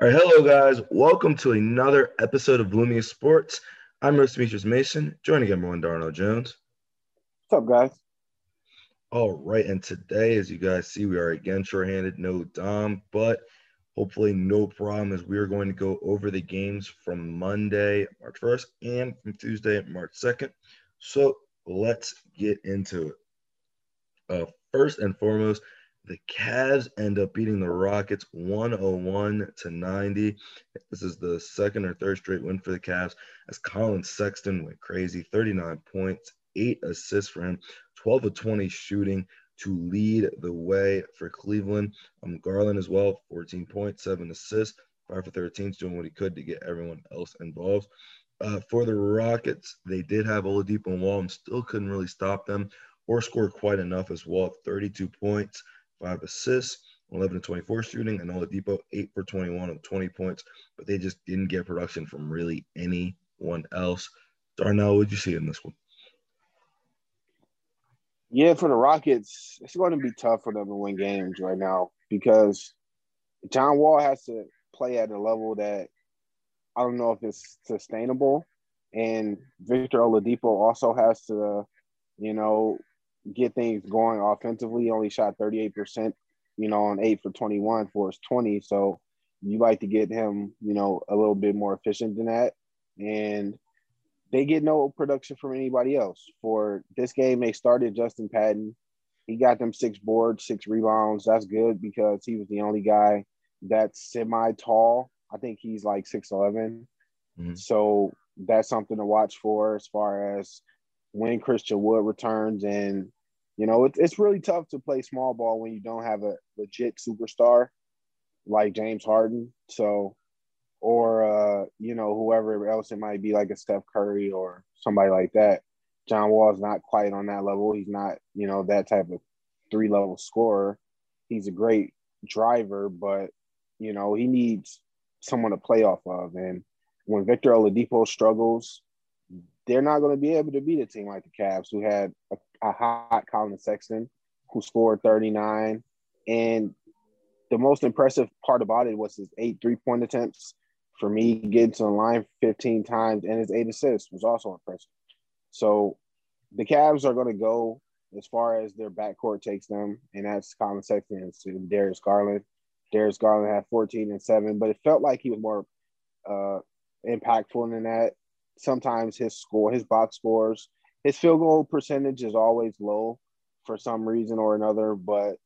All right, hello guys. Welcome to another episode of Bloomiest Sports. I'm Roast Demetrius Mason, joining everyone Darnell Jones. What's up, guys? All right, and today, as you guys see, we are again shorthanded, no Dom, but hopefully no problem as we are going to go over the games from Monday, March 1st, and from Tuesday, March 2nd. So let's get into it. Uh, first and foremost, the Cavs end up beating the Rockets 101 to 90. This is the second or third straight win for the Cavs as Collin Sexton went crazy 39 points, eight assists for him, 12 of 20 shooting to lead the way for Cleveland. Um, Garland as well, 14 points, seven assists, five for 13, doing what he could to get everyone else involved. Uh, for the Rockets, they did have Oladipo and Wall and still couldn't really stop them or score quite enough as well. 32 points, five assists, 11 to 24 shooting, and Oladipo 8 for 21 of 20 points, but they just didn't get production from really anyone else. Darnell, what did you see in this one? Yeah, for the Rockets, it's going to be tough for them to win games right now because John Wall has to play at a level that I don't know if it's sustainable. And Victor Oladipo also has to, you know, get things going offensively. Only shot 38%, you know, on eight for 21 for his 20. So you like to get him, you know, a little bit more efficient than that. And they get no production from anybody else. For this game, they started Justin Patton. He got them six boards, six rebounds. That's good because he was the only guy that's semi tall. I think he's like 6'11. Mm-hmm. So that's something to watch for as far as when Christian Wood returns. And, you know, it, it's really tough to play small ball when you don't have a legit superstar like James Harden. So, or, uh, you know, whoever else it might be, like a Steph Curry or somebody like that. John Wall is not quite on that level. He's not, you know, that type of three level scorer. He's a great driver, but, you know, he needs someone to play off of. And when Victor Oladipo struggles, they're not going to be able to beat a team like the Cavs, who had a, a hot Collin Sexton, who scored 39. And the most impressive part about it was his eight three point attempts. For me, getting to the line 15 times and his eight assists was also impressive. So the Cavs are going to go as far as their backcourt takes them, and that's Collin Sexton and Darius Garland. Darius Garland had 14 and 7, but it felt like he was more uh, impactful than that sometimes his score, his box scores, his field goal percentage is always low for some reason or another, but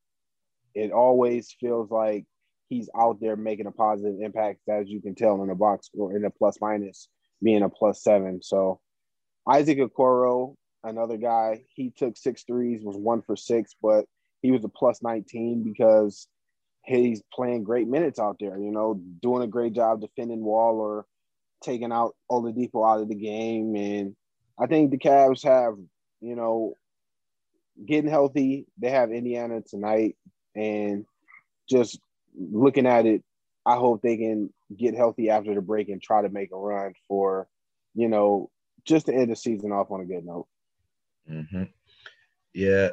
it always feels like he's out there making a positive impact, as you can tell in the box score in the plus minus being a plus seven. So Isaac Okoro, another guy, he took six threes, was one for six, but he was a plus 19 because he's playing great minutes out there, you know, doing a great job defending wall or taking out Oladipo out of the game. And I think the Cavs have, you know, getting healthy. They have Indiana tonight. And just looking at it, I hope they can get healthy after the break and try to make a run for, you know, just to end the season off on a good note. Mm-hmm. Yeah.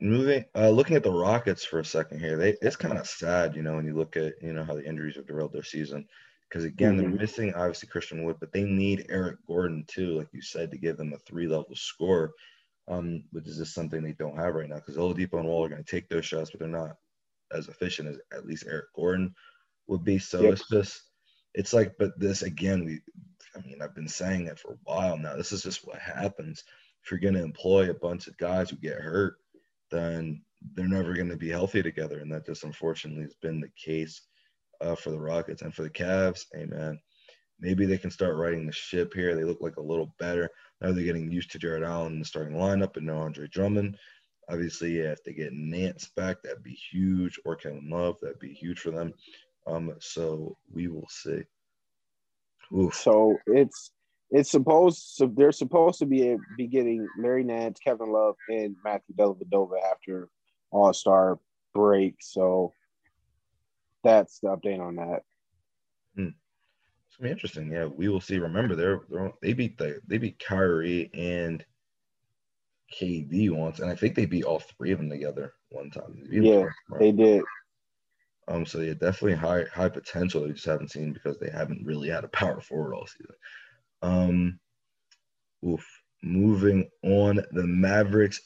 Moving, uh, looking at the Rockets for a second here, they it's kind of sad, you know, when you look at you know how the injuries have derailed their season. Because again, mm-hmm. they're missing obviously Christian Wood, but they need Eric Gordon too, like you said, to give them a three level score, um, which is just something they don't have right now. Because Oladipo and Wall are going to take those shots, but they're not as efficient as at least Eric Gordon would be. So yep. it's just, it's like, but this again, we, I mean, I've been saying it for a while now. This is just what happens. If you're going to employ a bunch of guys who get hurt, then they're never going to be healthy together, and that just unfortunately has been the case uh, for the Rockets and for the Cavs. Man, maybe they can start riding the ship here. They look like a little better now. They're getting used to Jarrett Allen in the starting lineup and no Andre Drummond. Obviously, yeah, if they get Nance back, that'd be huge. Or Kevin Love, that'd be huge for them. Um, so we will see. Oof. So it's it's supposed so they're supposed to be be getting Larry Nance, Kevin Love, and Matthew Dellavedova after All Star break. So that's the update on that. Hmm. It's gonna be interesting. Yeah, we will see. Remember, they're, they're they beat the they beat Kyrie and KD once, and I think they beat all three of them together one time. They yeah, they did. Um, so yeah, definitely high high potential. We just haven't seen because they haven't really had a power forward all season. Um, oof. Moving on, the Mavericks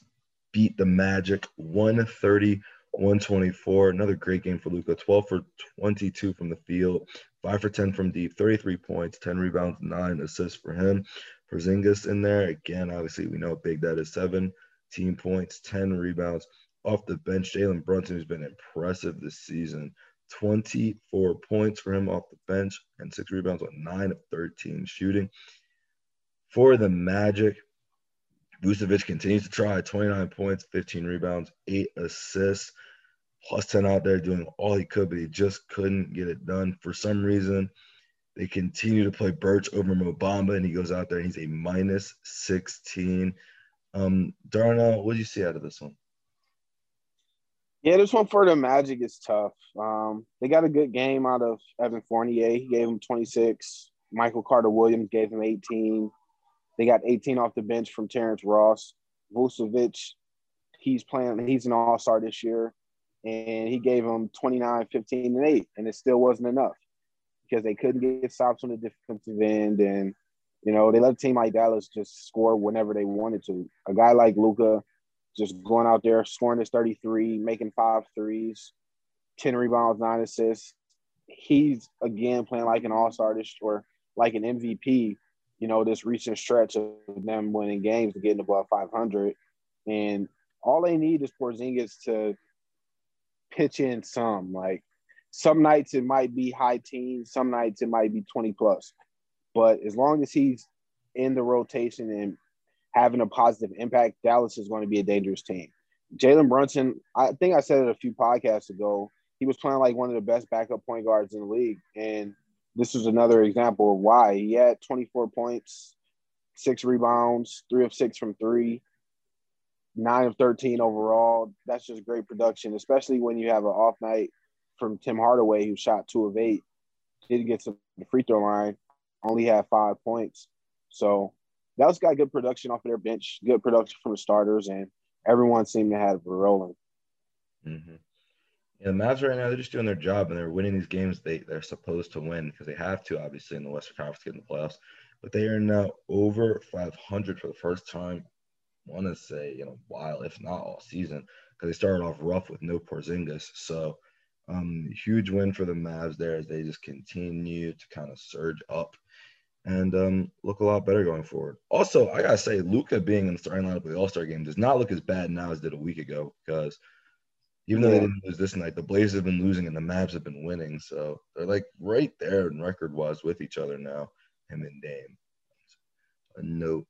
beat the Magic 130 124. Another great game for Luka. 12 for 22 from the field, 5 for 10 from deep, 33 points, 10 rebounds, 9 assists for him. Porzingis in there. Again, obviously, we know how big that is 17 points, 10 rebounds. Off the bench, Jalen Brunson, who's been impressive this season. 24 points for him off the bench and six rebounds on 9 of 13 shooting. For the Magic, Vucevic continues to try 29 points, 15 rebounds, eight assists, plus 10 out there doing all he could, but he just couldn't get it done. For some reason, they continue to play Birch over Mo Bamba, and he goes out there and he's a minus 16. Um, Darnell, what did you see out of this one? Yeah, this one for the Magic is tough. Um, they got a good game out of Evan Fournier. He gave him 26. Michael Carter Williams gave him 18. They got 18 off the bench from Terrence Ross. Vucevic, he's playing, he's an all star this year, and he gave them 29, 15, and 8, and it still wasn't enough because they couldn't get stops on the defensive end. And, you know, they let a team like Dallas just score whenever they wanted to. A guy like Luka just going out there, scoring his 33, making five threes, 10 rebounds, nine assists. He's again playing like an all star this or like an MVP you know, this recent stretch of them winning games getting above 500. And all they need is Porzingis to pitch in some. Like some nights it might be high teens, some nights it might be 20 plus. But as long as he's in the rotation and having a positive impact, Dallas is going to be a dangerous team. Jalen Brunson, I think I said it a few podcasts ago. He was playing like one of the best backup point guards in the league. And this is another example of why he had 24 points, six rebounds, three of six from three, nine of 13 overall. That's just great production, especially when you have an off night from Tim Hardaway, who shot two of eight, did get to the free throw line, only had five points. So was got good production off of their bench, good production from the starters, and everyone seemed to have rolling. Mm-hmm. Yeah, the Mavs right now they're just doing their job and they're winning these games they they're supposed to win because they have to obviously in the Western Conference to get in the playoffs. But they are now over 500 for the first time. Want to say you know while if not all season because they started off rough with no Porzingis. So um, huge win for the Mavs there as they just continue to kind of surge up and um, look a lot better going forward. Also, I gotta say, Luka being in the starting lineup of the All Star game does not look as bad now as did a week ago because even though they didn't lose this night, the Blazers have been losing and the Mavs have been winning. So they're like right there in record wise with each other now, him and Dame. A note.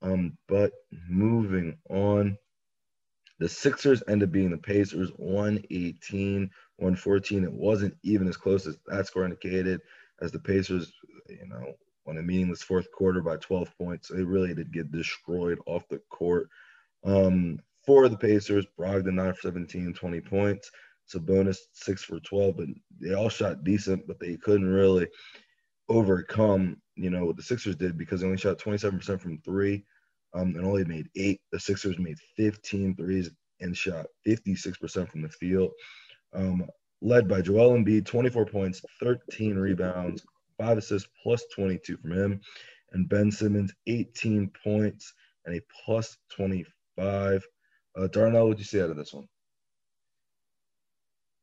Um, but moving on, the Sixers ended being the Pacers 118, 114. It wasn't even as close as that score indicated, as the Pacers, you know, won a meaningless fourth quarter by 12 points. They really did get destroyed off the court. Um, for the Pacers, Brogdon 9 for 17, 20 points. Sabonis 6 for 12, but they all shot decent, but they couldn't really overcome, you know, what the Sixers did because they only shot 27% from three um, and only made eight. The Sixers made 15 threes and shot 56% from the field. Um, led by Joel Embiid, 24 points, 13 rebounds, five assists, plus 22 from him. And Ben Simmons, 18 points and a plus 25. Uh, Darnell, what did you say out of this one?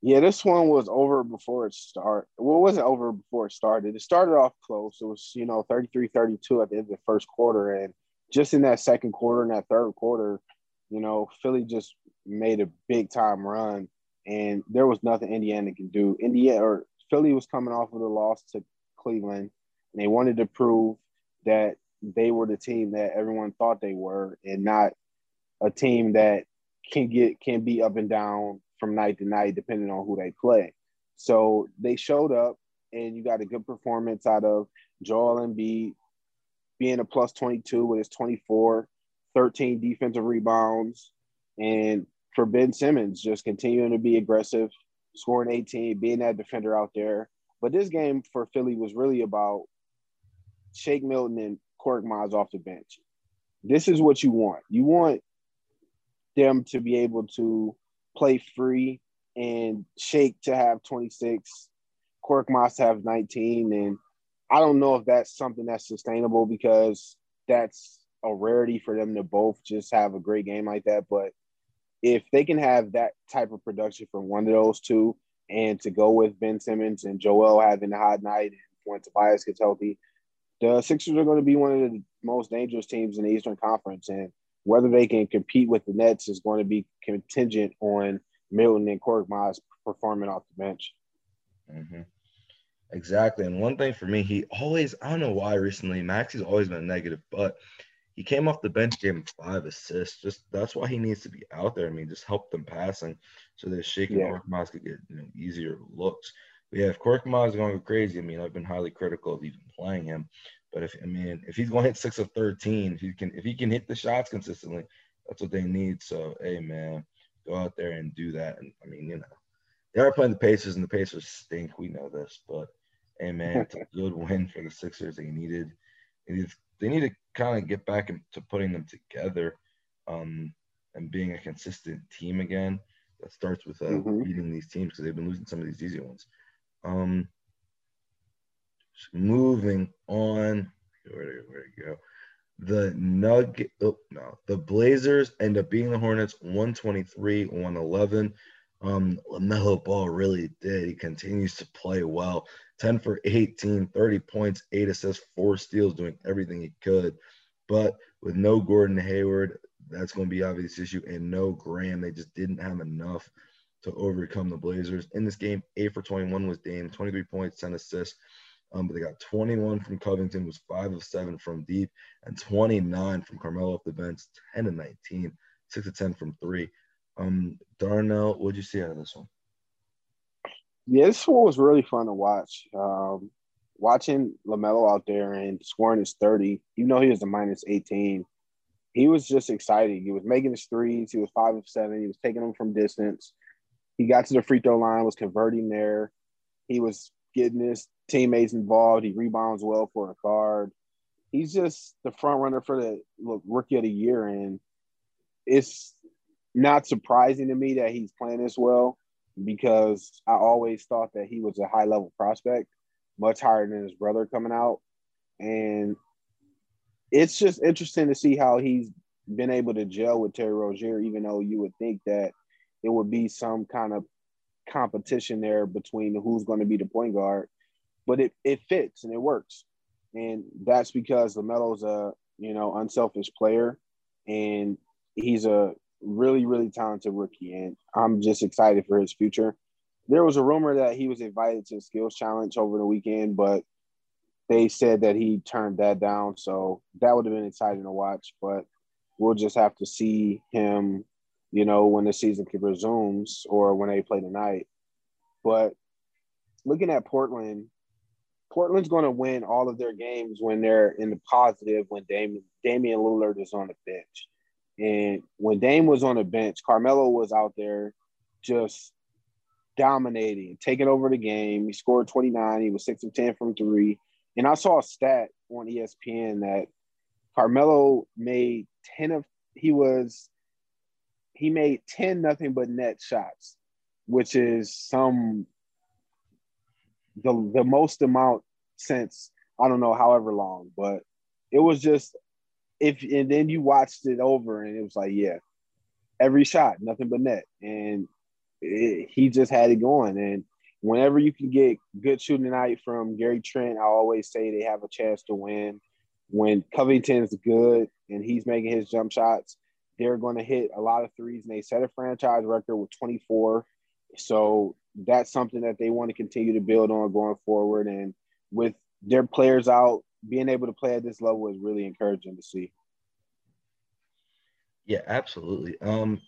Yeah, this one was over before it started. Well, it wasn't over before it started. It started off close. It was, you know, 33 32 at the end of the first quarter. And just in that second quarter and that third quarter, you know, Philly just made a big time run. And there was nothing Indiana can do. Indiana or Philly was coming off of the loss to Cleveland. And they wanted to prove that they were the team that everyone thought they were and not a team that can get can be up and down from night to night depending on who they play. So they showed up, and you got a good performance out of Joel Embiid being a plus 22 with his 24, 13 defensive rebounds, and for Ben Simmons just continuing to be aggressive, scoring 18, being that defender out there. But this game for Philly was really about Shake Milton and Korkmaz off the bench. This is what you want. You want them to be able to play free and Shake to have 26, Korkmaz to have 19. And I don't know if that's something that's sustainable because that's a rarity for them to both just have a great game like that. But if they can have that type of production from one of those two and to go with Ben Simmons and Joel having a hot night and when Tobias gets healthy, the Sixers are going to be one of the most dangerous teams in the Eastern Conference. And whether they can compete with the Nets is going to be contingent on Milton and Korkmaz performing off the bench. Mm-hmm. Exactly. And one thing for me, he always, I don't know why recently, Maxey's always been negative, but he came off the bench, gave him five assists. Just that's why he needs to be out there. I mean, just help them passing so that Shake and yeah. Korkmaz could get you know easier looks. But yeah, if Korkmaz going crazy, I mean, I've been highly critical of even playing him. But if I mean, if he's going to hit six of thirteen, if he can, if he can hit the shots consistently, that's what they need. So, hey, man, go out there and do that. And I mean, you know, they are playing the Pacers, and the Pacers stink. We know this, but hey, man, it's a good win for the Sixers. They needed, they need, they need to kind of get back into putting them together, um, and being a consistent team again. That starts with uh, mm-hmm. beating these teams because they've been losing some of these easy ones. Um, moving on, where to, where to go? The Nugget, oh, no, the Blazers end up beating the Hornets 123 111. Um, LaMelo Ball really did. He continues to play well. 10 for 18, 30 points, eight assists, four steals, doing everything he could. But with no Gordon Hayward, that's going to be obvious issue, and no Graham, they just didn't have enough to overcome the Blazers. In this game, 8 for 21 was Dame, 23 points, 10 assists. Um, but they got 21 from Covington, was 5 of 7 from deep, and 29 from Carmelo off the bench, 10 and 19, 6 to 10 from 3. Um, Darnell, what'd you see out of this one? Yeah, this one was really fun to watch. Um, watching LaMelo out there and scoring his 30, even though he was a minus 18, he was just exciting. He was making his threes. He was 5 of 7. He was taking them from distance. He got to the free throw line, was converting there. He was getting his teammates involved. He rebounds well for a guard. He's just the front runner for the look, rookie of the year. And it's not surprising to me that he's playing this well because I always thought that he was a high level prospect, much higher than his brother coming out. And it's just interesting to see how he's been able to gel with Terry Rozier, even though you would think that it would be some kind of competition there between who's going to be the point guard. But it, it fits and it works. And that's because LaMelo's a, you know, unselfish player and he's a really, really talented rookie. And I'm just excited for his future. There was a rumor that he was invited to a skills challenge over the weekend, but they said that he turned that down. So that would have been exciting to watch. But we'll just have to see him you know, when the season resumes or when they play tonight. But looking at Portland, Portland's going to win all of their games when they're in the positive when Damian, Lillard is on the bench. And when Dame was on the bench, Carmelo was out there just dominating, taking over the game. He scored 29. He was 6 of 10 from three. And I saw a stat on ESPN that Carmelo made 10 of, he was he made 10 nothing but net shots, which is some the the most amount since I don't know however long, but it was just if and then you watched it over and it was like, yeah, every shot, nothing but net. And it, he just had it going. And whenever you can get good shooting tonight from Gary Trent, I always say they have a chance to win. When Covington's good and he's making his jump shots, they're going to hit a lot of threes, and they set a franchise record with 24. So that's something that they want to continue to build on going forward. And with their players out, being able to play at this level is really encouraging to see. Yeah, absolutely. Um,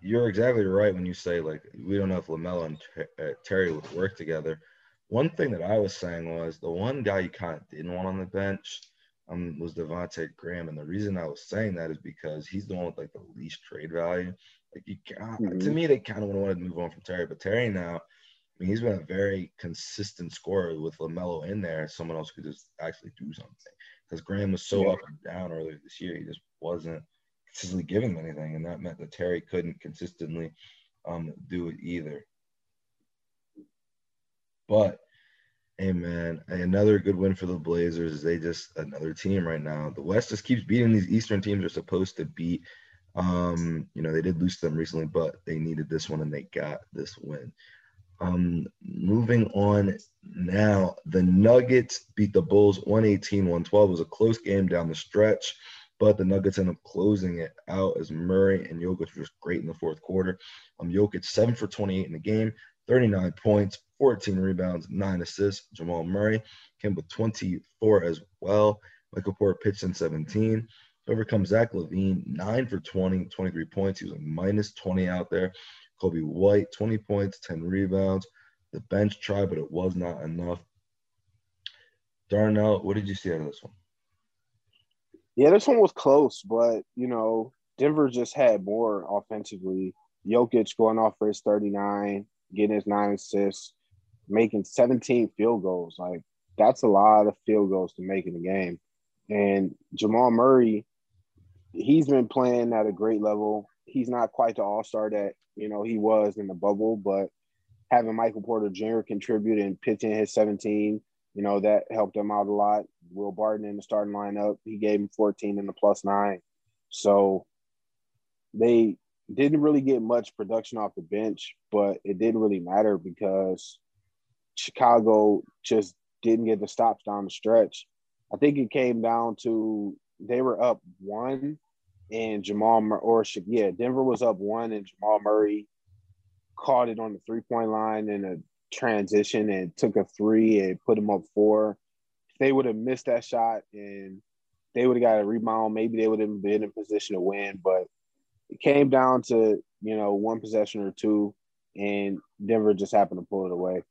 you're exactly right when you say like we don't know if Lamelo and uh, Terry would work together. One thing that I was saying was the one guy you kind of didn't want on the bench um, was Devonte Graham, and the reason I was saying that is because he's the one with like the least trade value. Like you, mm-hmm. to me, they kind of wanted to move on from Terry, but Terry now, I mean, he's been a very consistent scorer with Lamelo in there. Someone else could just actually do something because Graham was so yeah. up and down earlier this year. He just wasn't consistently giving them anything, and that meant that Terry couldn't consistently um, do it either. But hey man, another good win for the Blazers. They just another team right now. The West just keeps beating these Eastern teams are supposed to beat. Um, you know, they did lose to them recently, but they needed this one and they got this win. Um, moving on now, the Nuggets beat the Bulls 118 112. It was a close game down the stretch, but the Nuggets ended up closing it out as Murray and Jokic was great in the fourth quarter. Um, Jokic 7 for 28 in the game, 39 points, 14 rebounds, 9 assists. Jamal Murray came with 24 as well. Michael Porter pitched in 17. Overcome Zach LaVine, 9 for 20, 23 points. He was a minus 20 out there. Coby White, 20 points, 10 rebounds. The bench tried, but it was not enough. Darnell, what did you see out of this one? Yeah, this one was close, but you know, Denver just had more offensively. Jokic going off for his 39, getting his nine assists, making 17 field goals. Like that's a lot of field goals to make in the game. And Jamal Murray, he's been playing at a great level. He's not quite the all-star that you know he was in the bubble, but having Michael Porter Jr. contribute and pitching his 17, you know, that helped him out a lot. Will Barton in the starting lineup, he gave him 14 in the plus nine. So they didn't really get much production off the bench, but it didn't really matter because Chicago just didn't get the stops down the stretch. I think it came down to they were up one and Jamal or yeah, Denver was up one, and Jamal Murray caught it on the three point line in a transition and took a three and put him up four. If they would have missed that shot and they would have got a rebound, maybe they would have been in position to win. But it came down to you know one possession or two, and Denver just happened to pull it away.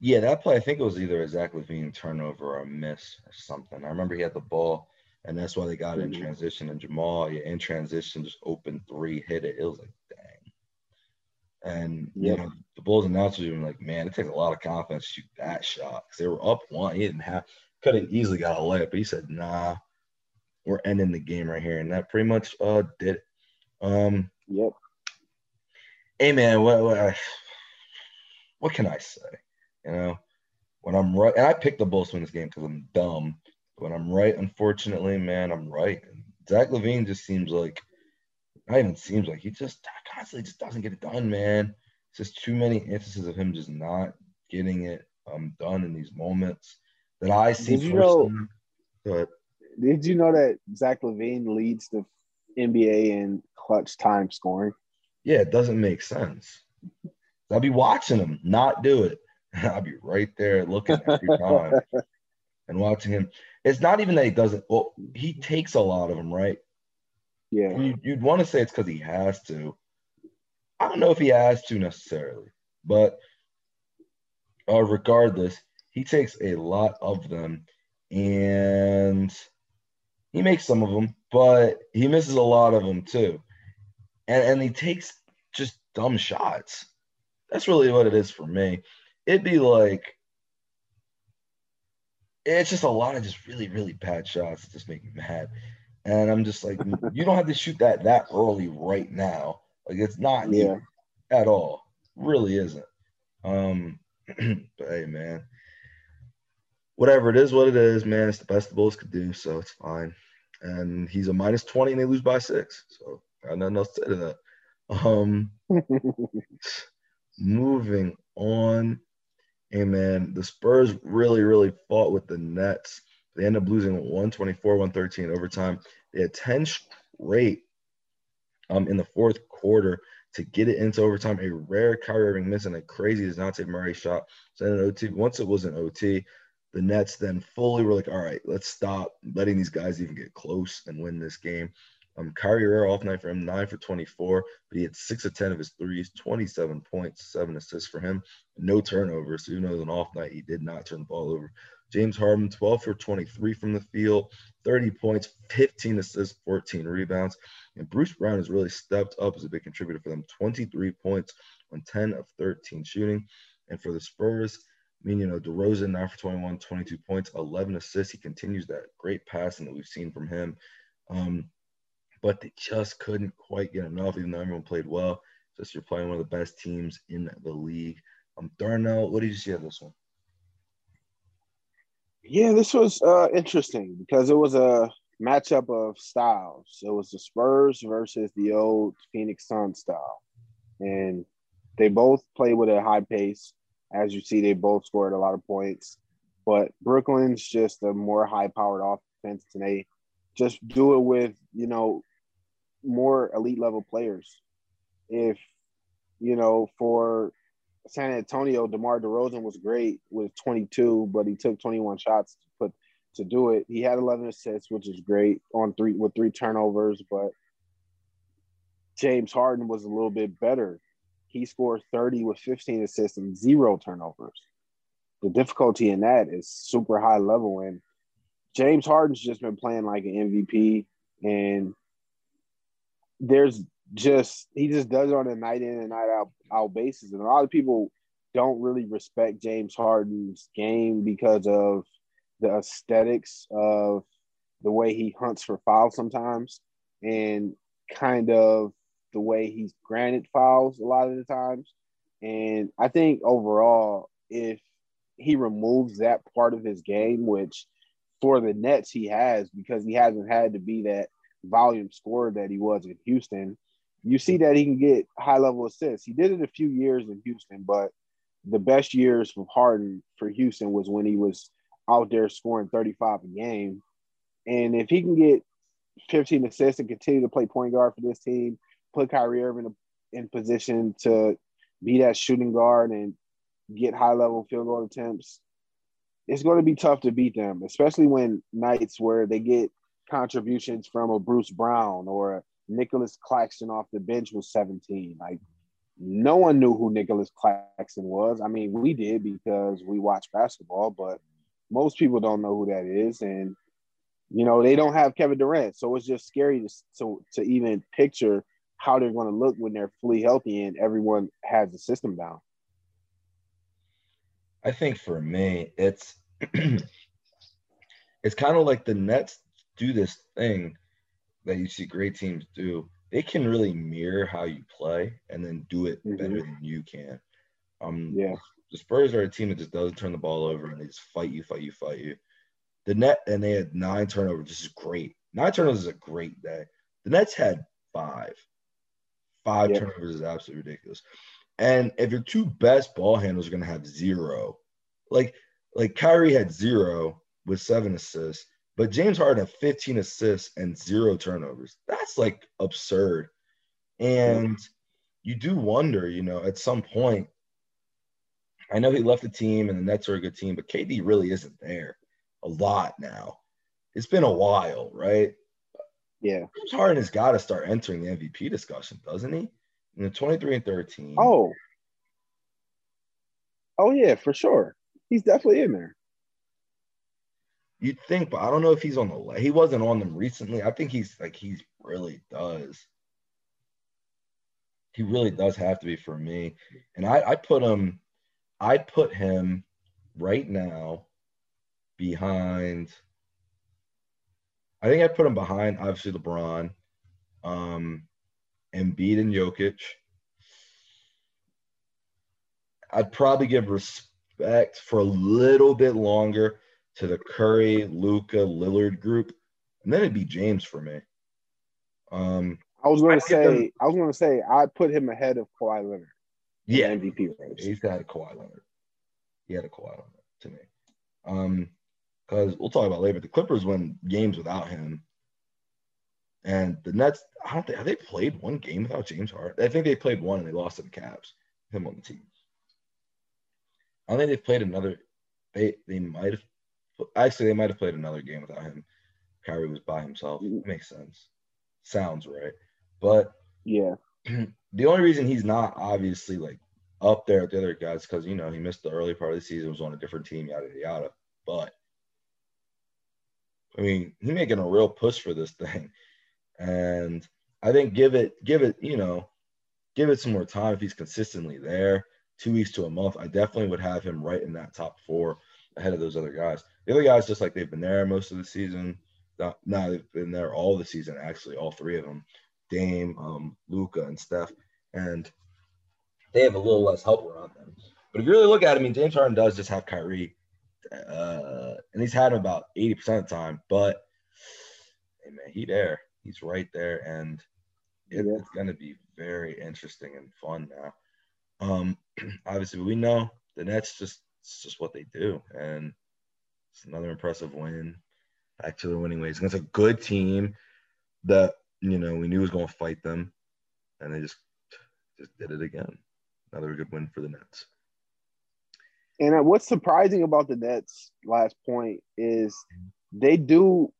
Yeah, that play I think it was either Zach LaVine turnover or a miss or something. I remember he had the ball and that's why they got mm-hmm. in transition. And Jamal, yeah, in transition, just open three, hit it. It was like, dang. And yeah. you know, the Bulls announcers were like, man, it takes a lot of confidence to shoot that shot because they were up one. He didn't have, could have easily got a layup, but he said, nah, we're ending the game right here, and that pretty much uh did it. Um, yep. Hey man, what what, what can I say? You know, when I'm right, and I picked the Bulls to win this game because I'm dumb when I'm right, unfortunately, man, I'm right. Zach LaVine just seems like, not even seems like he just constantly just doesn't get it done, man. It's just too many instances of him just not getting it um done in these moments that I see. Did you know? Did you know that Zach LaVine leads the NBA in clutch time scoring? Yeah, it doesn't make sense. I'll be watching him not do it. I'll be right there looking every time and watching him. It's not even that he doesn't. Well, he takes a lot of them, right? Yeah. You, would want to say it's because he has to. I don't know if he has to necessarily, but uh, regardless, he takes a lot of them, and he makes some of them, but he misses a lot of them too, and and he takes just dumb shots. That's really what it is for me. It'd be like it's just a lot of just really, really bad shots that just make me mad. And I'm just like, you don't have to shoot that that early right now. Like it's not yeah. at all. Really isn't. Um, but hey, man, whatever it is, what it is, man. It's the best the Bulls could do, so it's fine. And he's a minus twenty, and they lose by six. So I got nothing else to say to that. Um, moving on. Hey man, the Spurs really, really fought with the Nets. They end up losing 124, 113 overtime. They had 10 straight um, in the fourth quarter to get it into overtime. A rare Kyrie Irving miss and a crazy Dejounte Murray shot. So in OT, once it was an OT, the Nets then fully were like, all right, let's stop letting these guys even get close and win this game. Um, Kyrie Irving off night for him, nine for 24, but he had six of 10 of his threes, 27 points, seven assists for him, no turnovers. So even though it was an off night, he did not turn the ball over. James Harden, 12 for 23 from the field, 30 points, 15 assists, 14 rebounds. And Bruce Brown has really stepped up as a big contributor for them, 23 points on 10 of 13 shooting. And for the Spurs, I mean, you know, DeRozan, 9 for 21, 22 points, 11 assists. He continues that great passing that we've seen from him. Um, but they just couldn't quite get enough, even though everyone played well. Just you're playing one of the best teams in the league. Um, Darnell, what did you see of this one? Yeah, this was uh, interesting because it was a matchup of styles. It was the Spurs versus the old Phoenix Sun style, and they both play with a high pace. As you see, they both scored a lot of points, but Brooklyn's just a more high-powered offense, and they just do it with you know more elite level players. If you know for San Antonio, DeMar DeRozan was great with 22, but he took 21 shots to put to do it. He had 11 assists, which is great on three with three turnovers, but James Harden was a little bit better. He scored 30 with 15 assists and zero turnovers. The difficulty in that is super high level, and James Harden's just been playing like an MVP, and there's just he just does it on a night in and night out, out basis. And a lot of people don't really respect James Harden's game because of the aesthetics of the way he hunts for fouls sometimes and kind of the way he's granted fouls a lot of the times. And I think overall, if he removes that part of his game, which for the Nets he has because he hasn't had to be that volume scorer that he was in Houston, you see that he can get high level assists. He did it a few years in Houston, but the best years from Harden for Houston was when he was out there scoring 35 a game. And if he can get 15 assists and continue to play point guard for this team, put Kyrie Irving in position to be that shooting guard and get high level field goal attempts, it's going to be tough to beat them, especially when nights where they get contributions from a Bruce Brown or Nicholas Claxton off the bench was 17. Like no one knew who Nicholas Claxton was. I mean, we did because we watch basketball, but most people don't know who that is. And you know, they don't have Kevin Durant. So it's just scary to to, to even picture how they're going to look when they're fully healthy and everyone has the system down. I think for me, it's it's kind of like the Nets do this thing that you see great teams do, they can really mirror how you play and then do it mm-hmm. better than you can. Um, yeah. The Spurs are a team that just doesn't turn the ball over and they just fight you, fight you, fight you. The net and they had nine turnovers. This is great. Nine turnovers is a great day. The Nets had five. Five turnovers is absolutely ridiculous. And if your two best ball handlers are going to have zero, like like Kyrie had zero with seven assists, but James Harden had 15 assists and zero turnovers. That's like absurd. And you do wonder, you know, at some point, I know he left the team and the Nets are a good team, but KD really isn't there a lot now. It's been a while, right? Yeah. James Harden has got to start entering the MVP discussion, doesn't he? In the 23 and 13. Oh. Oh, yeah, for sure. He's definitely in there. You'd think, but I don't know if he's on the he wasn't on them recently. I think he's like he really does. He really does have to be for me. And I, I put him, I put him right now behind. I think I put him behind obviously LeBron, um, Embiid and Jokic. I'd probably give respect for a little bit longer to the Curry, Luka, Lillard group, and then it'd be James for me. Um, I was going to say, them, I was going to say, I put him ahead of Kawhi Leonard. Yeah, MVP race. He's got a Kawhi Leonard. He had a Kawhi Leonard to me. Um, because we'll talk about later. The Clippers win games without him, and the Nets. I don't think have they played one game without James Harden. I think they played one and they lost to the Cavs. Him on the team. I don't think they've played another. They they might have Actually, they might have played another game without him. Kyrie was by himself. It makes sense. Sounds right. But yeah, the only reason he's not obviously like up there at the other guys because you know he missed the early part of the season, was on a different team, yada yada. But I mean, he's making a real push for this thing, and I think give it, give it, you know, give it some more time if he's consistently there, two weeks to a month. I definitely would have him right in that top four ahead of those other guys. The other guys just like they've been there most of the season. Now they've been there all the season, actually, all three of them. Dame, um, Luka, and Steph. And they have a little less help around them. But if you really look at it, I mean, James Harden does just have Kyrie, uh, and he's had him about 80% of the time. But hey, man, he there. He's right there, and it, yeah. it's going to be very interesting and fun now. Um, obviously, we know the Nets just it's just what they do, and it's another impressive win. Back to the winning ways against a good team that you know we knew was going to fight them, and they just just did it again. Another good win for the Nets. And uh, what's surprising about the Nets, last point, is they do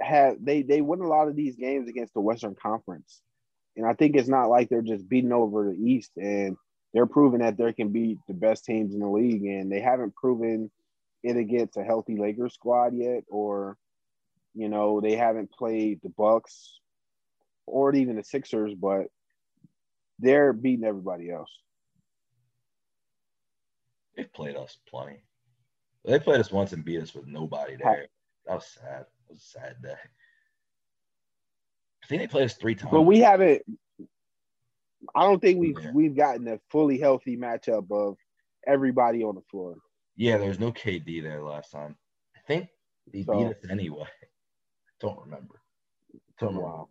have they they win a lot of these games against the Western Conference, and I think it's not like they're just beating over the East, and they're proving that they can beat the best teams in the league, and they haven't proven it against a healthy Lakers squad yet, or you know they haven't played the Bucks or even the Sixers, but they're beating everybody else. They've played us plenty. They played us once and beat us with nobody there. That was sad. It was a sad day. I think they played us three times. But we haven't. I don't think we've yeah. we've gotten a fully healthy matchup of everybody on the floor. Yeah, there was no KD there last time. I think they so, beat us anyway. I don't remember. don't wow.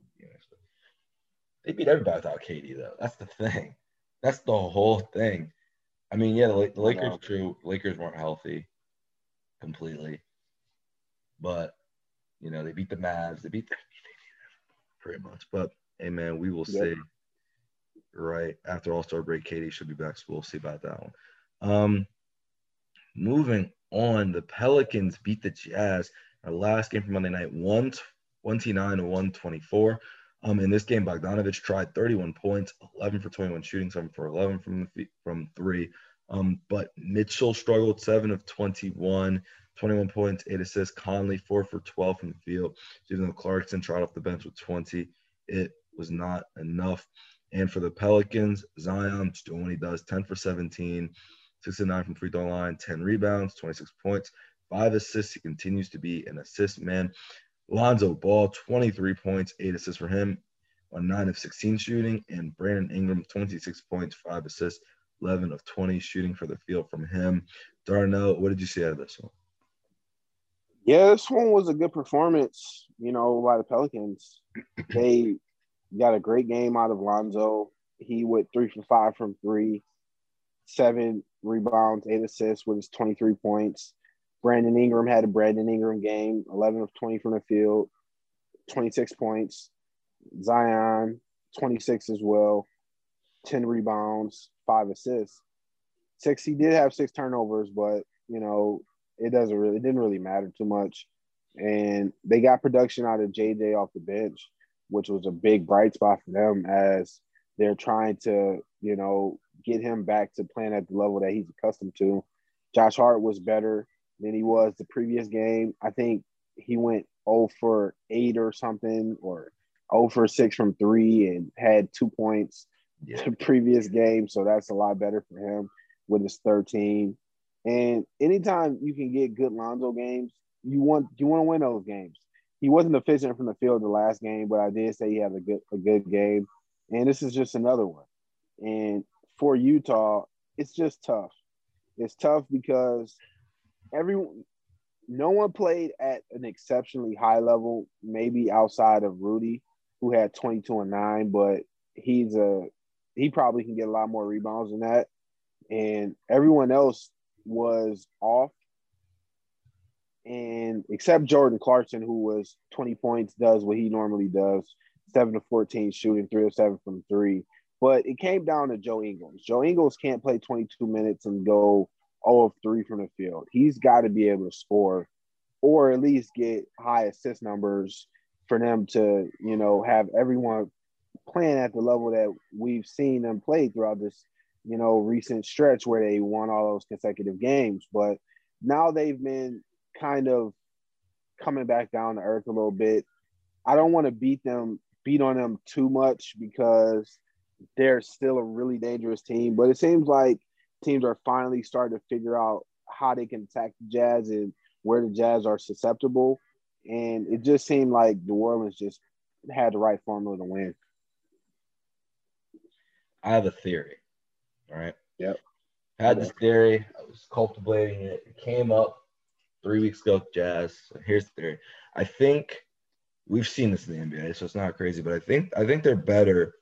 They beat everybody without KD though. That's the thing. That's the whole thing. I mean, yeah, the, the Lakers true. Lakers weren't healthy completely, but you know they beat the Mavs. They beat the pretty much. But hey, man, we will yep. see. Right after All Star break, KD should be back, so we'll see about that one. Um, moving on, the Pelicans beat the Jazz. Our last game for Monday night, 129 to 124. Um, in this game, Bogdanovich tried 31 points, 11 for 21 shooting, 7 for 11 from the, from three. Um, but Mitchell struggled 7 of 21, 21 points, 8 assists. Conley 4 for 12 from the field. Even though Clarkson tried off the bench with 20, it was not enough. And for the Pelicans, Zion doing what he does 10 for 17, 6 to 9 from free throw line, 10 rebounds, 26 points, 5 assists. He continues to be an assist man. Lonzo Ball, 23 points, 8 assists for him on 9 of 16 shooting. And Brandon Ingram, 26 points, 5 assists, 11 of 20 shooting for the field from him. Darnell, what did you see out of this one? Yeah, this one was a good performance, you know, by the Pelicans. they got a great game out of Lonzo. He went three for five from three, seven rebounds, eight assists with his 23 points. Brandon Ingram had a Brandon Ingram game, 11 of 20 from the field, 26 points. Zion, 26 as well, 10 rebounds, five assists. Six, he did have six turnovers, but you know, it doesn't really, it didn't really matter too much. And they got production out of JJ off the bench, which was a big bright spot for them as they're trying to, you know, get him back to playing at the level that he's accustomed to. Josh Hart was better than he was the previous game. I think he went 0 for 8 or something, or 0 for 6 from three and had two points yeah. the previous game. So that's a lot better for him with his 13. And anytime you can get good Lonzo games, you want you want to win those games. He wasn't efficient from the field the last game, but I did say he had a good a good game. And this is just another one. And for Utah, it's just tough. It's tough because everyone no one played at an exceptionally high level, maybe outside of Rudy, who had 22 and 9, but he's a he probably can get a lot more rebounds than that. And everyone else was off. And except Jordan Clarkson, who was 20 points, does what he normally does, 7 to 14 shooting, 3 of 7 from three. But it came down to Joe Ingles. Joe Ingles can't play 22 minutes and go 0 of 3 from the field. He's got to be able to score or at least get high assist numbers for them to, you know, have everyone playing at the level that we've seen them play throughout this, you know, recent stretch where they won all those consecutive games. But now they've been kind of coming back down to earth a little bit. I don't want to beat them, beat on them too much because they're still a really dangerous team. But it seems like teams are finally starting to figure out how they can attack the Jazz and where the Jazz are susceptible. And it just seemed like New Orleans just had the right formula to win. I have a theory. All right. Yep. had this theory. I was cultivating it. It came up three weeks ago. Jazz. Here's the theory. I think we've seen this in the NBA, so it's not crazy. But I think I think they're better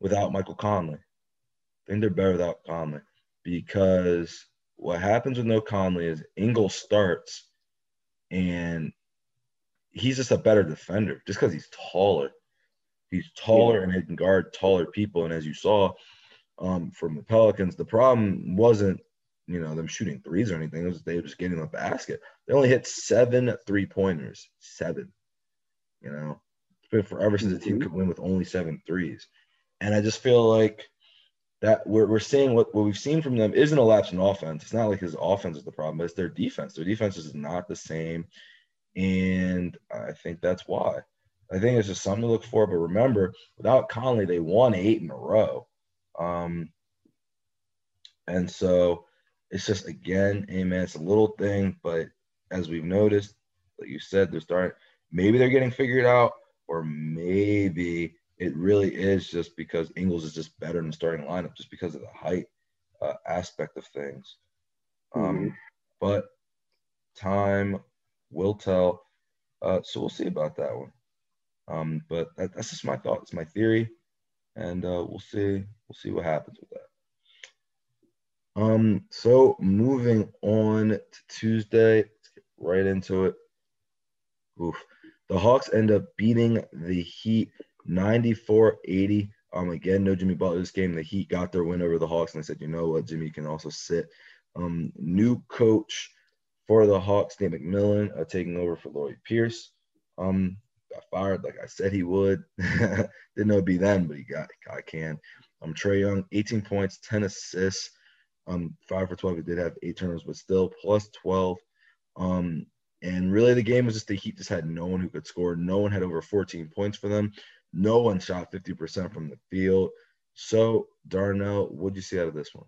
without Michael Conley. I think they're better without Conley because what happens with no Conley is Ingles starts and he's just a better defender just because he's taller. He's taller and he can guard taller people. And as you saw um, from the Pelicans, the problem wasn't, you know, them shooting threes or anything. It was they were just getting the basket. They only hit seven three pointers. Seven. You know, it's been forever since a team mm-hmm. could win with only seven threes. And I just feel like that we're, we're seeing what, what we've seen from them isn't a lapse in offense. It's not like his offense is the problem, it's their defense. Their defense is not the same. And I think that's why. I think it's just something to look for. But remember, without Conley, they won eight in a row. Um, and so it's just again, amen. It's a little thing, but as we've noticed, like you said, they're starting. Maybe they're getting figured out, or maybe it really is just because Ingles is just better in the starting lineup, just because of the height uh, aspect of things. Um, mm-hmm. But time will tell. Uh, so we'll see about that one. Um, but that, that's just my thought. It's my theory, and uh, we'll see. We'll see what happens with that. Um, so moving on to Tuesday, let's get right into it. Oof. The Hawks end up beating the Heat 94-80. Um, again, no Jimmy Butler this game. The Heat got their win over the Hawks, and I said, you know what, Jimmy can also sit. Um, new coach for the Hawks, Nate McMillan, uh, taking over for Lloyd Pierce. Um, got fired like I said he would. Didn't know it'd be then, but he got I can. Um, Trae Young, 18 points, 10 assists, um, five for 12. He did have eight turnovers, but still plus 12. Um, and really the game was just the Heat just had no one who could score. No one had over 14 points for them. No one shot 50% from the field. So, Darnell, what did you see out of this one?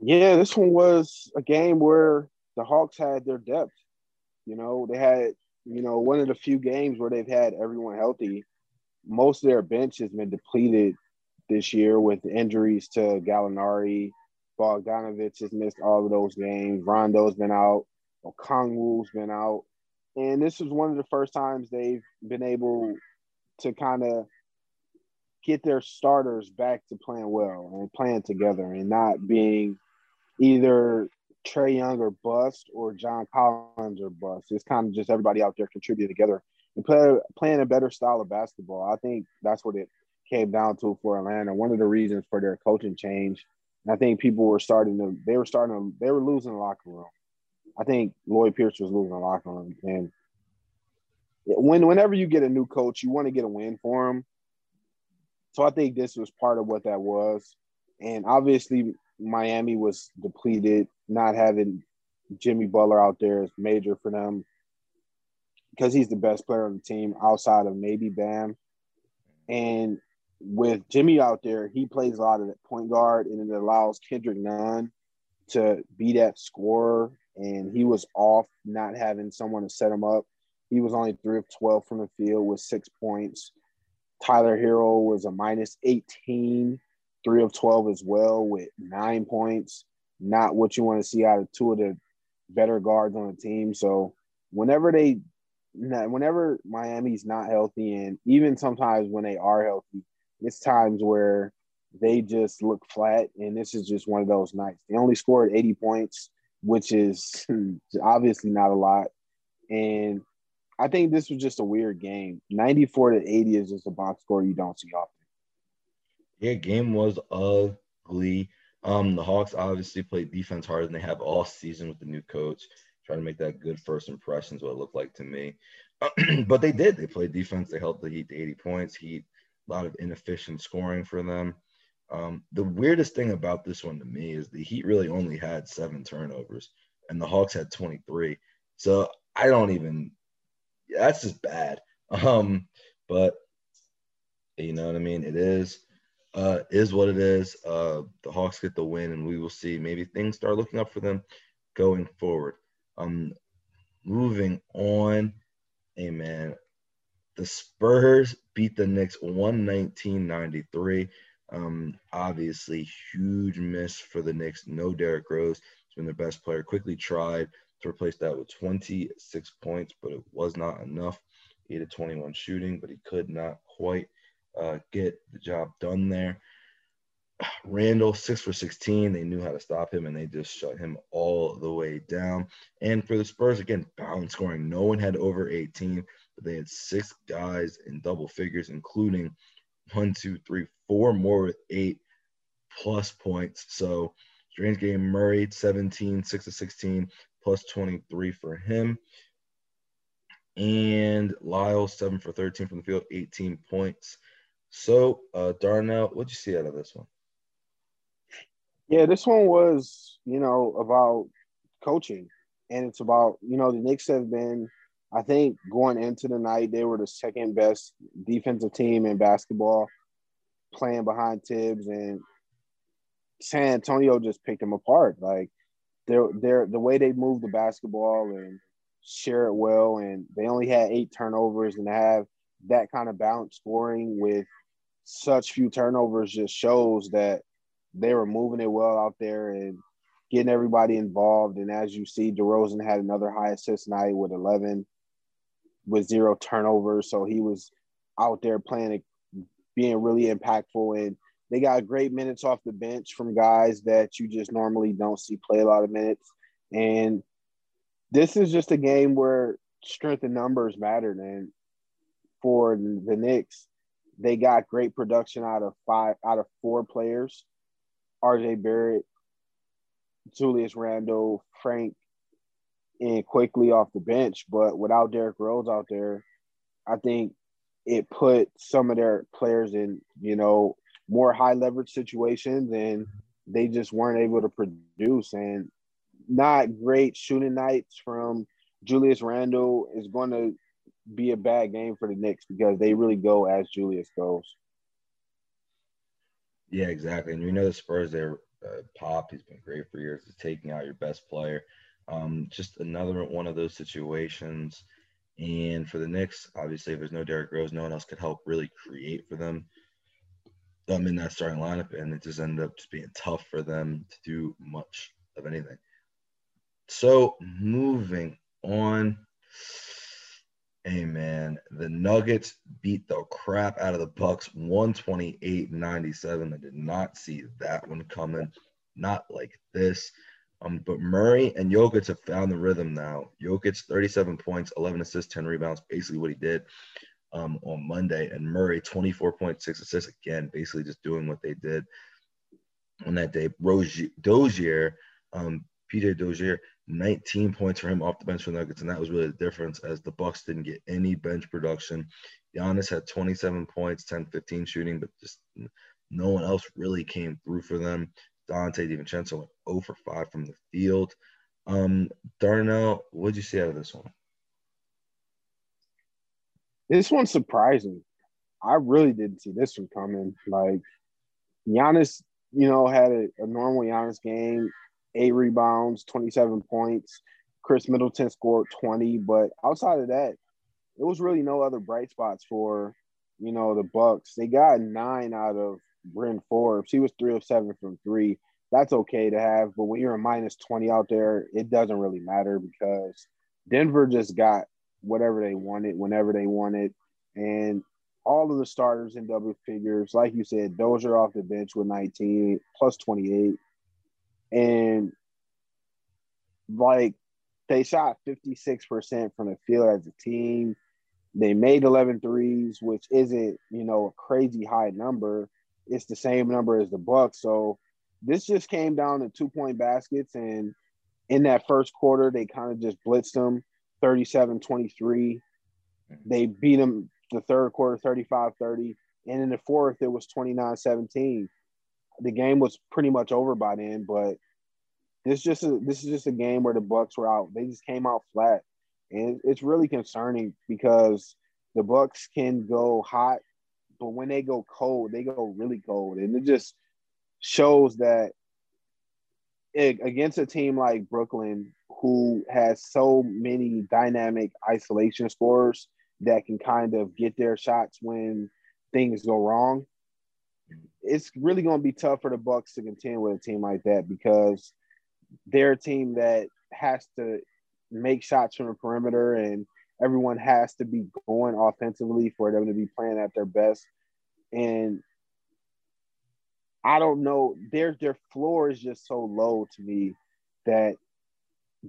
Yeah, this one was a game where the Hawks had their depth. You know, they had, you know, one of the few games where they've had everyone healthy. Most of their bench has been depleted this year with injuries to Gallinari. Bogdanovic has missed all of those games. Rondo's been out. Okongwu's been out. And this is one of the first times they've been able to kind of get their starters back to playing well and playing together and not being either Trae Young or bust or John Collins or bust. It's kind of just everybody out there contributing together and play, playing a better style of basketball. I think that's what it came down to for Atlanta. One of the reasons for their coaching change. I think people were starting to, they were starting to, they were losing the locker room. I think Lloyd Pierce was losing the locker room. And when whenever you get a new coach, you want to get a win for him. So I think this was part of what that was. And obviously, Miami was depleted. Not having Jimmy Butler out there is major for them because he's the best player on the team outside of maybe Bam. And with Jimmy out there, he plays a lot of that point guard, and it allows Kendrick Nunn to be that scorer and he was off not having someone to set him up. He was only three of 12 from the field with six points. Tyler Herro was a minus 18, three of 12 as well with nine points. Not what you want to see out of two of the better guards on the team. So whenever they, whenever Miami's not healthy, and even sometimes when they are healthy, it's times where they just look flat. And this is just one of those nights. They only scored 80 points which is obviously not a lot. And I think this was just a weird game. 94 to 80 is just a box score you don't see often. Yeah, game was ugly. Um, the Hawks obviously played defense harder than they have all season with the new coach, trying to make that good first impressions, what it looked like to me. but they did. They played defense. They held the Heat to 80 points. Heat, a lot of inefficient scoring for them. Um, the weirdest thing about this one to me is the Heat really only had seven turnovers, and the Hawks had 23. So I don't even. Yeah, That's just bad. Um, but you know what I mean. It is, uh, is what it is. Uh, the Hawks get the win, and we will see. Maybe things start looking up for them going forward. Um, moving on. Hey man, the Spurs beat the Knicks 119-93. Um, obviously, huge miss for the Knicks. No Derrick Rose. He's been their best player. Quickley tried to replace that with 26 points, but it was not enough. He had a 21 shooting, but he could not quite uh, get the job done there. Randle, six for 16. They knew how to stop him and they just shut him all the way down. And for the Spurs, again, balance scoring. No one had over 18, but they had six guys in double figures, including one, two, three, four more with eight plus points. So strange game. Murray, 17, 6 to 16, plus 23 for him. And Lyle, 7 for 13 from the field, 18 points. So, uh, Darnell, what'd you see out of this one? Yeah, this one was, you know, about coaching. And it's about, you know, the Knicks have been, I think, going into the night, they were the second best defensive team in basketball, playing behind Thibs, And San Antonio just picked them apart. Like, they're, they're the way they move the basketball and share it well. And they only had eight turnovers and have that kind of balanced scoring with such few turnovers just shows that they were moving it well out there and getting everybody involved. And as you see, DeRozan had another high assist night with 11 with zero turnovers. So he was out there playing, being really impactful. And they got great minutes off the bench from guys that you just normally don't see play a lot of minutes. And this is just a game where strength and numbers mattered. And for the Knicks, they got great production out of five out of four players. RJ Barrett, Julius Randle, Frank, and Quickley off the bench. But without Derrick Rose out there, I think it put some of their players in, you know, more high leverage situations and they just weren't able to produce. And not great shooting nights from Julius Randle is going to be a bad game for the Knicks because they really go as Julius goes. Yeah, exactly. And we know the Spurs, they're uh, Pop, he's been great for years, is taking out your best player. Um, just another one of those situations. And for the Knicks, obviously, if there's no Derrick Rose, no one else could help really create for them um, in that starting lineup. And it just ended up just being tough for them to do much of anything. So moving on. Hey man, the Nuggets beat the crap out of the Bucks 128-97. I did not see that one coming. Not like this. Um, but Murray and Jokic have found the rhythm now. Jokic 37 points, 11 assists, 10 rebounds, basically what he did um, on Monday. And Murray 24.6 assists again, basically just doing what they did on that day. Dozier, um, Dozier 19 points for him off the bench for Nuggets, and that was really the difference as the Bucks didn't get any bench production. Giannis had 27 points, 10, 15 shooting, but just no one else really came through for them. Donte DiVincenzo went 0 for 5 from the field. Um, Darnell, what did you see out of this one? This one's surprising. I really didn't see this one coming. Like Giannis, you know, had a, a normal Giannis game eight rebounds, 27 points. Khris Middleton scored 20, but outside of that, it was really no other bright spots for, you know, the Bucks. They got nine out of Bryn Forbes. He was three of seven from three. That's okay to have, but when you're a minus 20 out there, it doesn't really matter because Denver just got whatever they wanted whenever they wanted. And all of the starters in double figures, like you said, Dozier off the bench with 19 plus 28. And like they shot 56% from the field as a team. They made 11 threes, which isn't, you know, a crazy high number. It's the same number as the Bucks. So this just came down to two point baskets. And in that first quarter, they kind of just blitzed them 37 23. They beat them the third quarter 35 30. And in the fourth, it was 29 17 the game was pretty much over by then. But this just a, this is just a game where the Bucks were out. They just came out flat, and it's really concerning because the Bucks can go hot, but when they go cold, they go really cold, and it just shows that it, against a team like Brooklyn, who has so many dynamic isolation scorers that can kind of get their shots when things go wrong it's really going to be tough for the Bucks to contend with a team like that because they're a team that has to make shots from the perimeter and everyone has to be going offensively for them to be playing at their best. And I don't know, their their floor is just so low to me that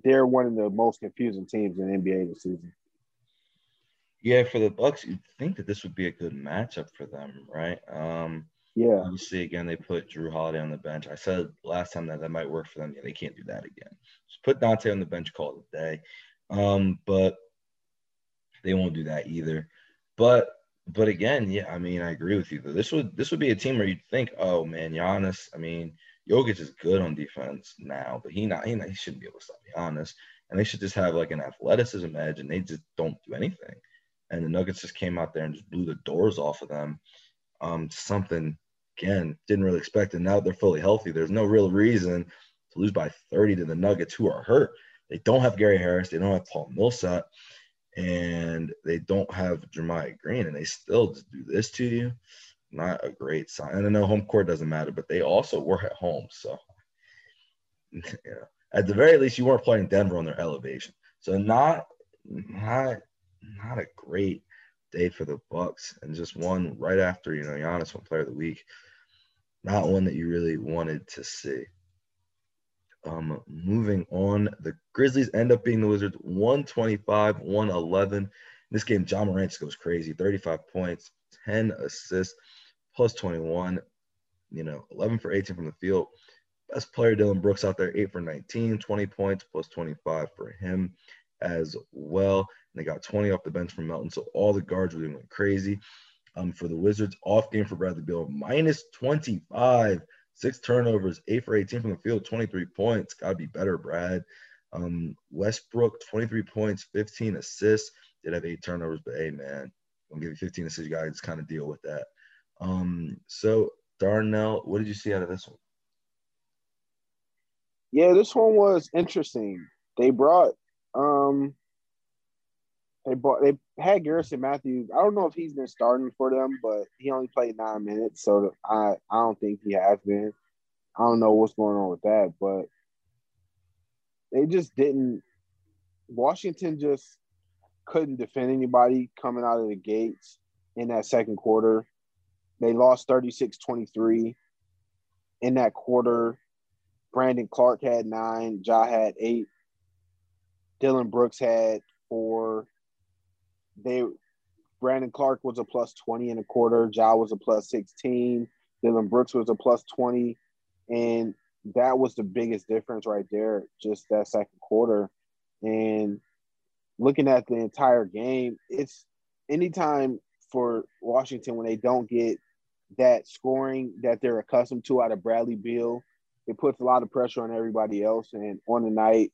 they're one of the most confusing teams in NBA this season. Yeah, for the Bucks, you'd think that this would be a good matchup for them, right? Um, yeah. Obviously, again, they put Jrue Holiday on the bench. I said last time that that might work for them. Yeah, they can't do that again. Just put Donte on the bench, call it a day. Um, but they won't do that either. But but again, yeah, I mean, I agree with you. This would this would be a team where you'd think, oh man, Giannis. I mean, Jokic is good on defense now, but he not he, not, he shouldn't be able to stop Giannis. And they should just have like an athleticism edge, and they just don't do anything. And the Nuggets just came out there and just blew the doors off of them. Um, something again didn't really expect, and now they're fully healthy. There's no real reason to lose by 30 to the Nuggets, who are hurt. They don't have Gary Harris. They don't have Paul Millsap and they don't have JaMychal Green, and they still do this to you. Not a great sign. And I know home court doesn't matter, but they also were at home, so you know, at the very least, you weren't playing Denver on their elevation. So not not not a great day for the Bucks, and just one right after you know Giannis won Player of the Week. Not one that you really wanted to see. Um, moving on, the Grizzlies end up being the Wizards 125, 111. this game, Ja Morant goes crazy 35 points, 10 assists, plus 21, you know, 11 for 18 from the field. Best player, Dillon Brooks, out there, 8 for 19, 20 points, plus 25 for him as well. And they got 20 off the bench from Melton. So all the guards really went crazy. Um, for the Wizards, off game for Bradley Beal, minus 25 six turnovers, eight for 18 from the field, 23 points. Got to be better, Brad. Um, Westbrook, 23 points, 15 assists. Did have eight turnovers, but hey, man, I'm give you 15 assists. You kind of deal with that. Um, so, Darnell, what did you see out of this one? Yeah, this one was interesting. They brought um they bought they had Garrison Matthews. I don't know if he's been starting for them, but he only played nine minutes, so I I don't think he has been. I don't know what's going on with that, but they just didn't. Washington just couldn't defend anybody coming out of the gates in that second quarter. They lost 36 23. In that quarter, Brandon Clarke had nine, Ja had eight, Dillon Brooks had four, they Brandon Clarke was a plus 20 and a quarter, Ja was a plus 16, Dillon Brooks was a plus 20. And that was the biggest difference right there, just that second quarter. And looking at the entire game, it's anytime for Washington when they don't get that scoring that they're accustomed to out of Bradley Beal, it puts a lot of pressure on everybody else. And on the night,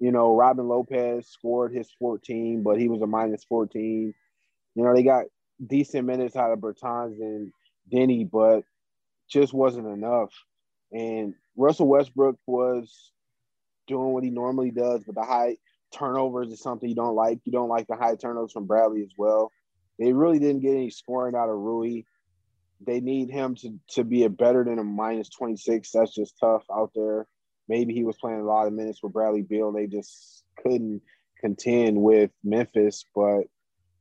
you know, Robin Lopez scored his 14, but he was a minus 14. You know, they got decent minutes out of Bertans and Deni, but just wasn't enough. And Russell Westbrook was doing what he normally does, but the high turnovers is something you don't like. You don't like the high turnovers from Bradley as well. They really didn't get any scoring out of Rui. They need him to, to be a better than a minus 26. That's just tough out there maybe he was playing a lot of minutes with Bradley Beal. They just couldn't contend with Memphis. But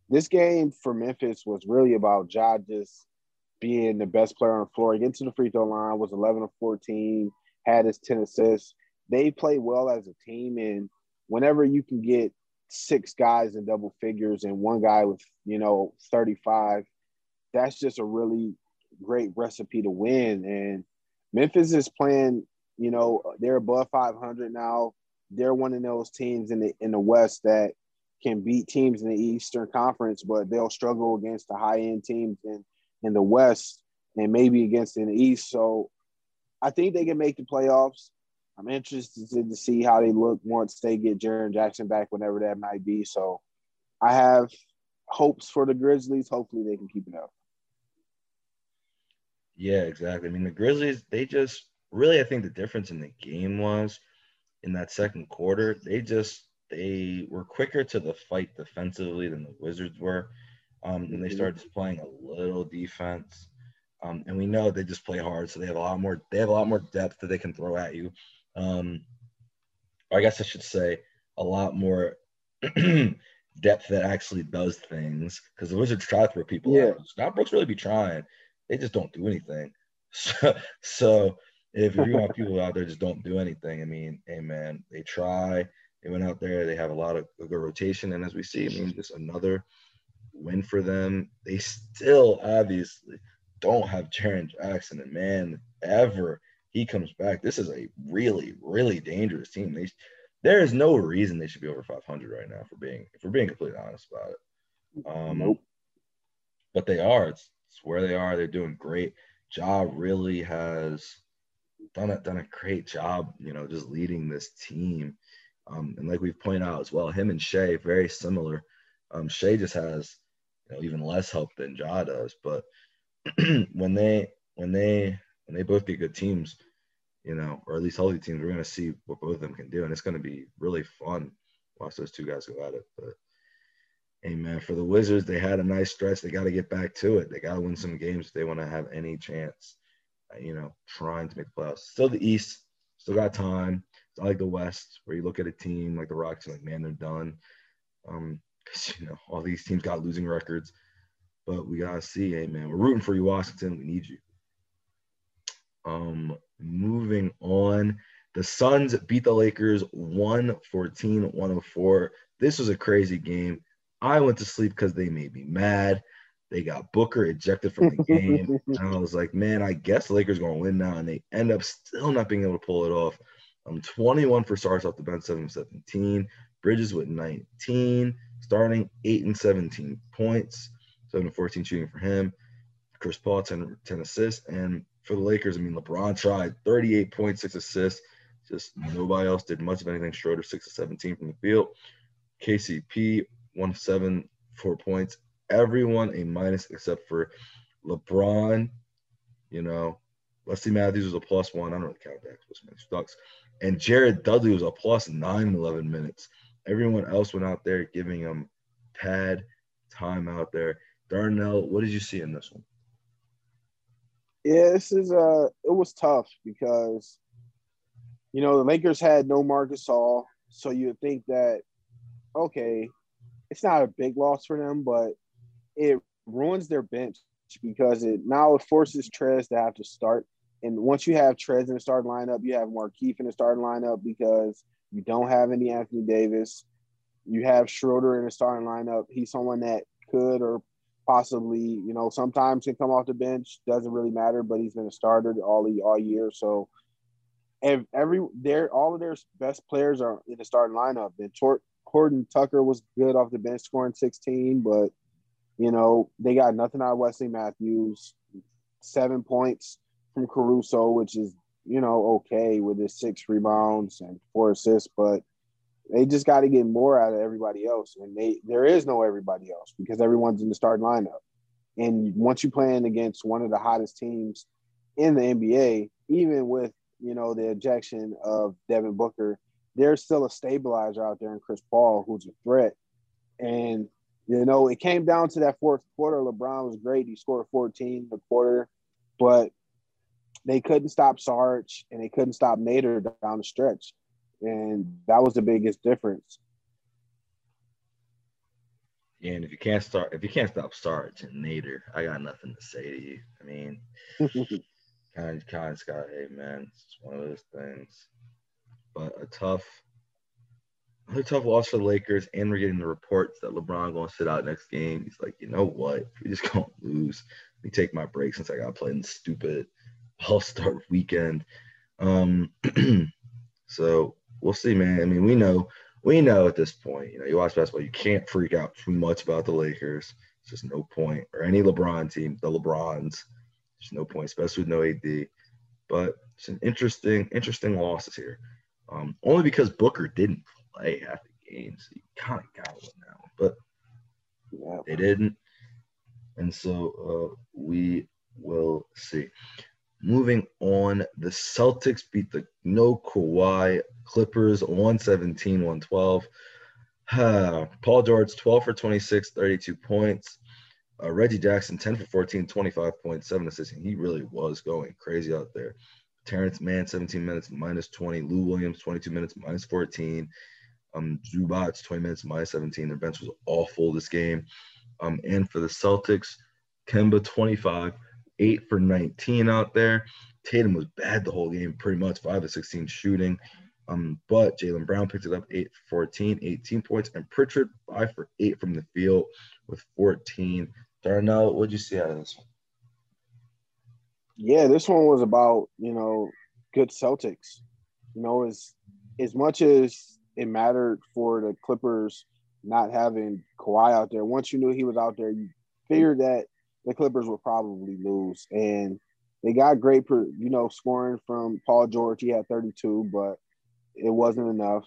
this game for Memphis was really about Ja just being the best player on the floor. Getting to the free throw line was 11 of 14, had his 10 assists. They played well as a team. And whenever you can get six guys in double figures and one guy with, you know, 35, that's just a really great recipe to win. And Memphis is playing you know, they're above 500 now. They're one of those teams in the in the West that can beat teams in the Eastern Conference, but they'll struggle against the high end teams in in the West and maybe against in the East. So I think they can make the playoffs. I'm interested to see how they look once they get Jaren Jackson back, whenever that might be. So I have hopes for the Grizzlies. Hopefully they can keep it up. Yeah, exactly. I mean, the Grizzlies, they just really, I think the difference in the game was in that second quarter, they just they were quicker to the fight defensively than the Wizards were. Um, and they mm-hmm. started just playing a little defense. Um, and we know they just play hard, so they have a lot more. They have a lot more depth that they can throw at you. Um, I guess I should say a lot more depth that actually does things. Because the Wizards try to throw people Yeah. out. Scott Brooks really be trying. They just don't do anything. So, so if you want people out there just don't do anything, I mean, hey man, they try. They went out there. They have a lot of a good rotation, and as we see, I mean, just another win for them. They still obviously don't have Jaren Jackson, and man, ever he comes back, this is a really, really dangerous team. They, there is no reason they should be over 500 right now. For being, if we're being completely honest about it, um, Nope. but they are. It's, it's where they are. They're doing great. Ja really has done a done a great job, you know, just leading this team. Um, and like we've pointed out as well, him and Shai very similar. Um, Shai just has you know even less help than Ja does, but when they when they when they both get good teams, you know, or at least healthy teams, we're gonna see what both of them can do, and it's gonna be really fun. Watch those two guys go at it. But hey man, for the Wizards, they had a nice stretch. They got to get back to it. They got to win some games if they want to have any chance. You know, trying to make the playoffs. Still the East, still got time. It's not like the West, where you look at a team like the Rocks, and like man, they're done. Um, because you know all these teams got losing records. But we gotta see, hey man, we're rooting for you, Washington. We need you. Um, moving on. The Suns beat the Lakers 114 104. This was a crazy game. I went to sleep because they made me mad. They got Booker ejected from the game. and I was like, man, I guess the Lakers going to win now. And they end up still not being able to pull it off. Um, 21 for stars off the bench, 7 17. Bridges with 19, starting 8 and 17 points, 7 and 14 shooting for him. Chris Paul, 10, 10 assists. And for the Lakers, I mean, LeBron tried 38.6 assists. Just nobody else did much of anything. Schroeder, 6 of 17 from the field. KCP, 1 of 7, 4 points. Everyone a minus except for LeBron. You know, Leslie Matthews was a plus one. I don't really count that because Matthews sucks. And Jared Dudley was a plus nine in 11 minutes. Everyone else went out there giving him pad time out there. Darnell, what did you see in this one? Yeah, this is uh it was tough because you know the Lakers had no Marcus Gasol, so you'd think that okay, it's not a big loss for them, but it ruins their bench because it now it forces Trez to have to start. And once you have Trez in the starting lineup, you have Markieff in the starting lineup because you don't have any Anthony Davis. You have Schroeder in the starting lineup. He's someone that could or possibly, you know, sometimes can come off the bench. Doesn't really matter, but he's been a starter all all year. So ev- every their all of their best players are in the starting lineup. And Tor- Horton Tucker was good off the bench, scoring 16, but you know they got nothing out of Wesley Matthews. Seven points from Caruso, which is you know okay with his six rebounds and four assists, but they just got to get more out of everybody else, and they there is no everybody else because everyone's in the starting lineup. And once you're playing against one of the hottest teams in the NBA, even with you know the ejection of Devin Booker, there's still a stabilizer out there in Chris Paul who's a threat. And you know it came down to that fourth quarter. LeBron was great; he scored 14 in the quarter, but they couldn't stop Sarge and they couldn't stop Nader down the stretch, and that was the biggest difference. And if you can't start, if you can't stop Sarge and Nader, I got nothing to say to you. I mean, kind of, kind of got, hey man, it's one of those things. But a tough, a tough loss for the Lakers, and we're getting the reports that LeBron going to sit out next game. He's like, you know what? We just gonna lose. Let me take my break since I got to play in the stupid All Star weekend. Um, so we'll see, man. I mean, we know, we know at this point, you know, you watch basketball, you can't freak out too much about the Lakers. It's just no point, or any LeBron team, the LeBrons. There's no point, especially with no AD. But it's an interesting, interesting losses here. Um, only because Booker didn't play half the games. So you kind of got to win that one, but yeah. they didn't. And so uh, we will see. Moving on, the Celtics beat the no Kawhi Clippers 117 112. Paul George, 12 for 26, 32 points. Uh, Reggie Jackson, 10 for 14, 25.7 assists. He really was going crazy out there. Terance Mann, 17 minutes, minus 20. Lou Williams, 22 minutes, minus 14. Um, Zubac, 20 minutes, minus 17. Their bench was awful this game. Um, and for the Celtics, Kemba, 25, 8 for 19 out there. Tatum was bad the whole game, pretty much 5 to 16 shooting. Um, but Jaylen Brown picked it up 8 for 14, 18 points, and Pritchard 5 for 8 from the field with 14. Darnell, what'd you see out of this one? Yeah, this one was about, you know, good Celtics. You know, as as much as it mattered for the Clippers not having Kawhi out there, once you knew he was out there, you figured that the Clippers would probably lose. And they got great, you know, scoring from Paul George. He had 32, but it wasn't enough.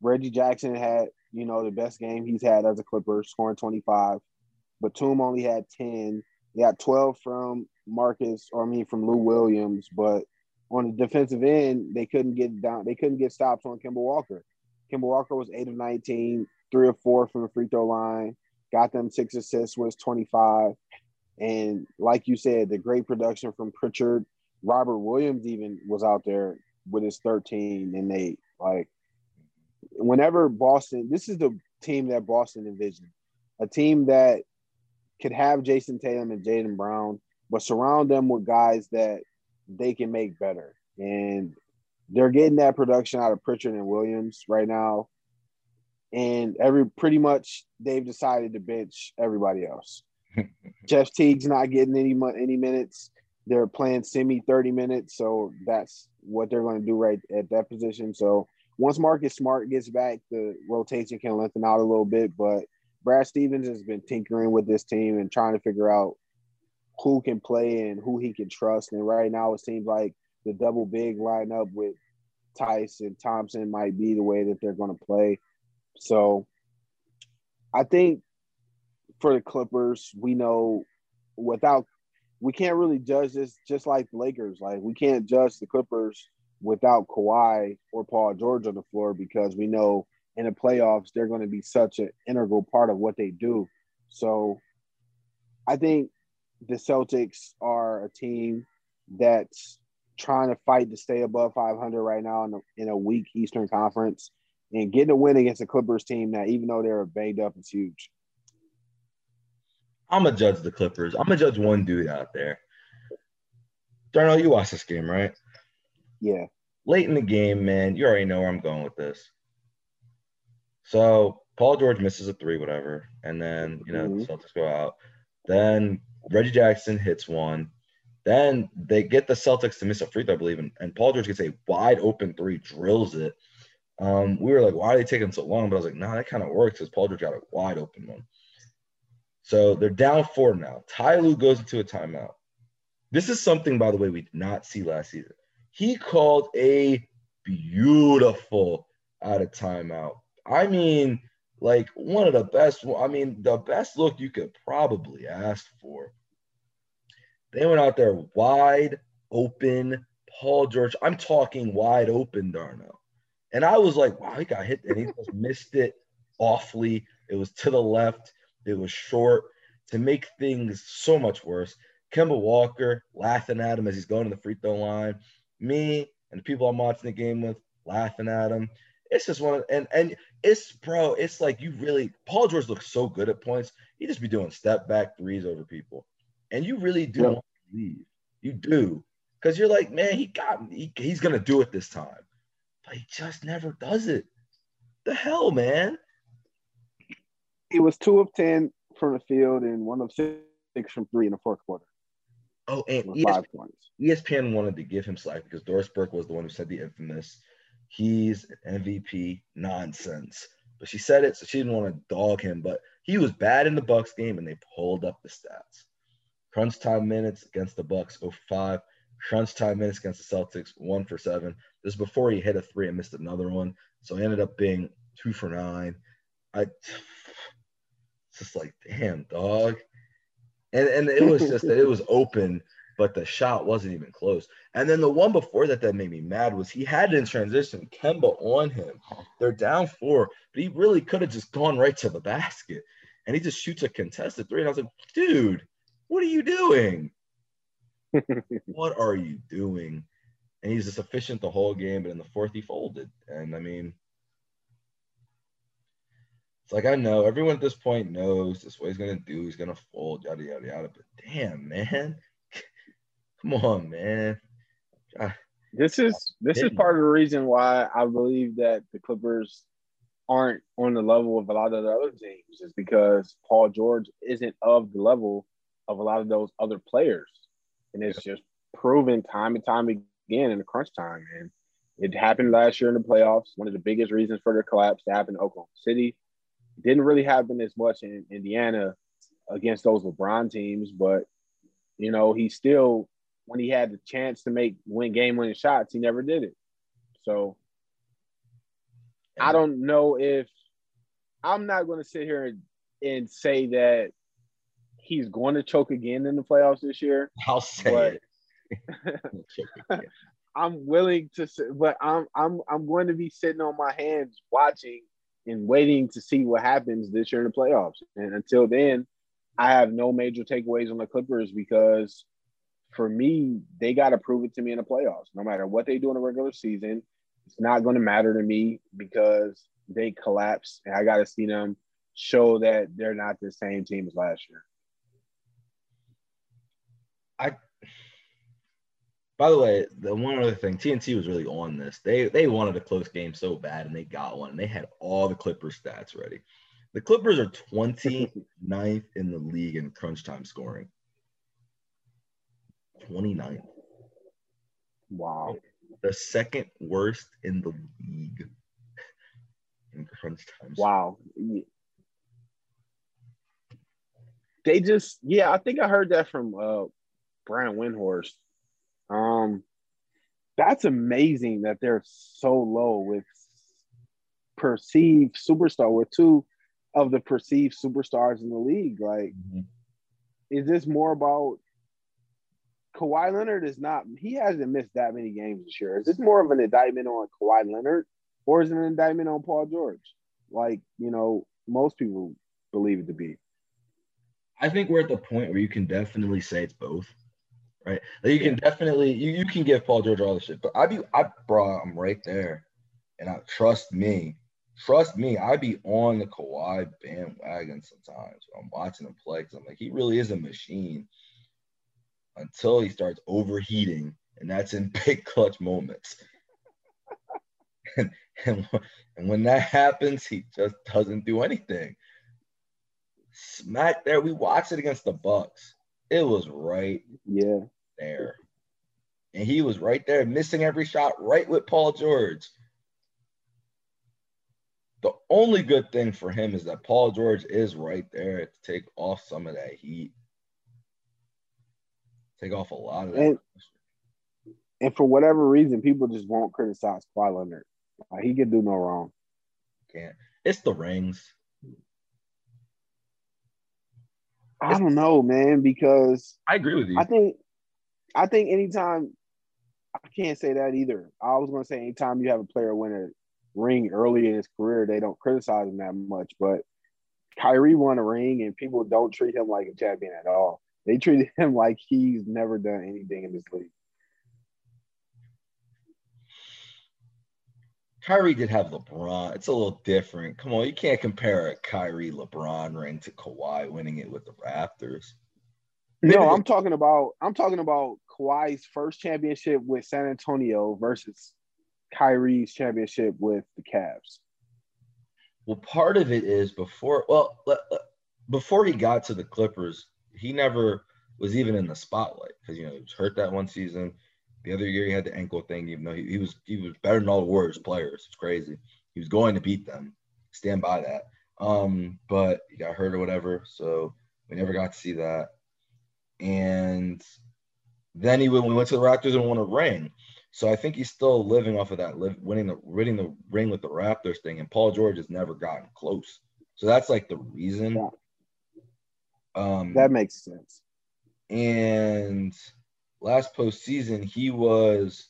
Reggie Jackson had, you know, the best game he's had as a Clipper, scoring 25. Batum only had 10. He had 12 from Marcus, or I mean from Lou Williams, but on the defensive end, they couldn't get down, they couldn't get stops on Kemba Walker. Kemba Walker was eight of 19, three or four from the free throw line, got them six assists, was 25. And like you said, the great production from Pritchard, Robert Williams even was out there with his 13 and they like whenever Boston, this is the team that Boston envisioned. A team that could have Jayson Tatum and Jaden Brown, but surround them with guys that they can make better. And they're getting that production out of Pritchard and Williams right now. And every pretty much they've decided to bench everybody else. Jeff Teague's not getting any any minutes. They're playing semi 30 minutes, so that's what they're going to do right at that position. So once Marcus Smart gets back, the rotation can lengthen out a little bit. But Brad Stevens has been tinkering with this team and trying to figure out who can play and who he can trust. And right now, it seems like the double big lineup with Theis and Thompson might be the way that they're going to play. So I think for the Clippers, we know without we can't really judge this just like the Lakers. Like we can't judge the Clippers without Kawhi or Paul George on the floor because we know in the playoffs they're going to be such an integral part of what they do. So I think the Celtics are a team that's trying to fight to stay above 500 right now in a, in a weak Eastern Conference and getting a win against a Clippers team that even though they're banged up is huge. I'm gonna judge the Clippers. I'm gonna judge one dude out there. Darnell, you watched this game, right? Yeah. Late in the game, man, you already know where I'm going with this. So Paul George misses a three, whatever, and then you know mm-hmm. the Celtics go out. Then Reggie Jackson hits one. Then they get the Celtics to miss a free throw, I believe, and, and Paul George gets a wide open three, drills it. Um, we were like, why are they taking so long? But I was like, nah, that kind of works because Paul George got a wide open one. So they're down four now. Ty Lue goes into a timeout. This is something, by the way, we did not see last season. He called a beautiful out of timeout. I mean, like one of the best. I mean, the best look you could probably ask for. They went out there wide open. Paul George, I'm talking wide open, Darnell. And I was like, wow, he got hit and he just missed it awfully. It was to the left. It was short to make things so much worse. Kemba Walker laughing at him as he's going to the free throw line. Me and the people I'm watching the game with laughing at him. It's just one of, and and it's bro, it's like you really Paul George looks so good at points. He just be doing step back threes over people. And you really do want to leave. You do. Because you're like, man, he got he, he's gonna do it this time. But he just never does it. The hell, man. He was two of ten from the field and one of six from three in the fourth quarter. Oh, and ESPN, ESPN wanted to give him slack because Doris Burke was the one who said the infamous, "He's MVP nonsense." But she said it, so she didn't want to dog him. But he was bad in the Bucks game, and they pulled up the stats. Crunch time minutes against the Bucks, 05. Crunch time minutes against the Celtics, one for seven. This is before he hit a three and missed another one, so he ended up being two for nine. I it's just like, damn, dog. And and it was just that it was open, but the shot wasn't even close. And then the one before that that made me mad was he had in transition, Kemba on him. They're down four, but he really could have just gone right to the basket. and he just shoots a contested three. And I was like, dude, what are you doing? what are you doing? And he's just efficient the whole game, but in the fourth he folded. And I mean, it's like I know everyone at this point knows this what he's gonna do. He's gonna fold, yada yada yada. But damn, man, come on, man. Ah, this is this is part of the reason why I believe that the Clippers aren't on the level of a lot of the other teams is because Paul George isn't of the level of a lot of those other players. And it's just proven time and time again in the crunch time. And it happened last year in the playoffs. One of the biggest reasons for the collapse that happened in Oklahoma City. didn't really happen as much in Indiana against those LeBron teams, but you know, he still when he had the chance to make win game winning shots, he never did it. So I don't know if I'm not going to sit here and, and, say that he's going to choke again in the playoffs this year. I'll say it. I'm willing to, but I'm I'm I'm going to be sitting on my hands watching and waiting to see what happens this year in the playoffs. And until then, I have no major takeaways on the Clippers because for me, they got to prove it to me in the playoffs. No matter what they do in the regular season, it's not going to matter to me because they collapse, and I got to see them show that they're not the same team as last year. By the way, the one other thing, TNT was really on this. They they wanted a close game so bad, and they got one. And they had all the Clippers stats ready. The Clippers are 29th in the league in crunch time scoring. 29th. Wow. The second worst in the league in crunch time. Wow. They just, yeah, I think I heard that from uh Brian Windhorst. That's amazing that they're so low with perceived superstar with two of the perceived superstars in the league. Like, mm-hmm. is this more about Kawhi Leonard is not, he hasn't missed that many games this year. Is this more of an indictment on Kawhi Leonard or is it an indictment on Paul George? Like, you know, most people believe it to be. I think we're at the point where you can definitely say it's both, right? Like you can definitely, you, you can give Paul George all the shit, but I be, I, bro, I'm right there. And I trust me, trust me, I be on the Kawhi bandwagon sometimes. I'm watching him play because I'm like, he really is a machine until he starts overheating, and that's in big clutch moments. and, and, and when that happens, he just doesn't do anything. Smack there. We watched it against the Bucks. It was right yeah. there. And he was right there, missing every shot, right with Paul George. The only good thing for him is that Paul George is right there to take off some of that heat. Take off a lot of that. And, and for whatever reason, people just won't criticize Kawhi Leonard. Like, he can do no wrong. Can't. It's the rings. I don't know, man, because I agree with you. I think I think anytime I can't say that either. I was gonna say anytime you have a player win a ring early in his career, they don't criticize him that much. But Kyrie won a ring and people don't treat him like a champion at all. They treated him like he's never done anything in this league. Kyrie did have LeBron. It's a little different. Come on, you can't compare a Kyrie LeBron ring to Kawhi winning it with the Raptors. No, I'm talking about I'm talking about Kawhi's first championship with San Antonio versus Kyrie's championship with the Cavs. Well, part of it is before well before he got to the Clippers, he never was even in the spotlight because you know he was hurt that one season. The other year he had the ankle thing, even though he, he was he was better than all the Warriors players. It's crazy. He was going to beat them. Stand by that. Um, but he got hurt or whatever, so we never got to see that. And then he went, we went to the Raptors and won a ring. So I think he's still living off of that, live, winning the winning the ring with the Raptors thing. And Paul George has never gotten close. So that's like the reason. Yeah. Um, that makes sense. And last postseason, he was,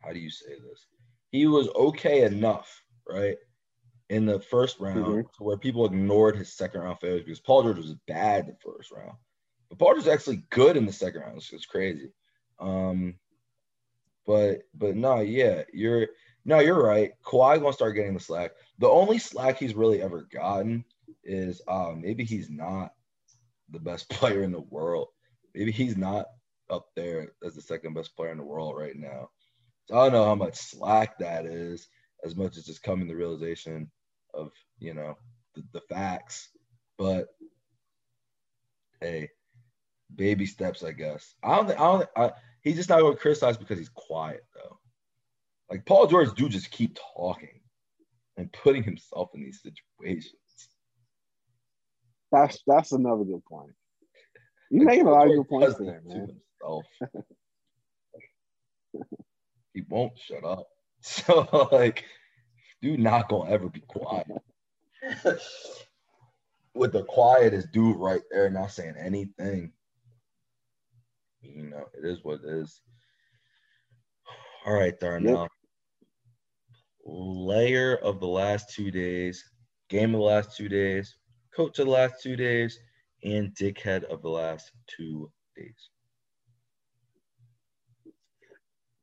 how do you say this? He was okay enough, right? in the first round Mhm. where people ignored his second round failures because Paul George was bad the first round. But Paul George was actually good in the second round. It's, it's crazy. Um, but but no, yeah, you're no, you're right. Kawhi gonna start getting the slack. The only slack he's really ever gotten is uh, maybe he's not the best player in the world. Maybe he's not up there as the second best player in the world right now. So I don't know how much slack that is, as much as just coming to realization of you know the, the facts. But hey, baby steps, I guess. I don't. I don't. I, he's just not going to criticize because he's quiet though. Like Paul George do just keep talking and putting himself in these situations. That's that's another good point. You're making a lot of good points there, man. he won't shut up. So like, dude, not gonna ever be quiet. With the quietest dude right there, not saying anything. You know, it is what it is. All right, Darnell. Layer of the last two days, game of the last two days, coach of the last two days, and dickhead of the last two days.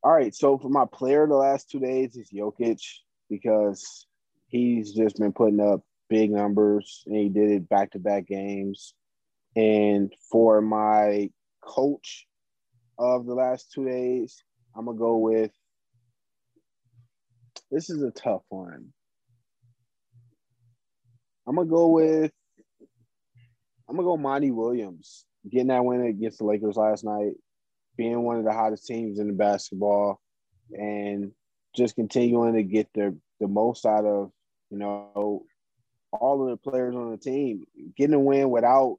All right, so for my player the last two days is Jokic because he's just been putting up big numbers and he did it back to back games. And for my coach of the last two days, I'm gonna go with this is a tough one. I'm gonna go with I'm gonna go Monty Williams. Getting that win against the Lakers last night. Being one of the hottest teams in the basketball. And just continuing to get the the most out of you know all of the players on the team. Getting a win without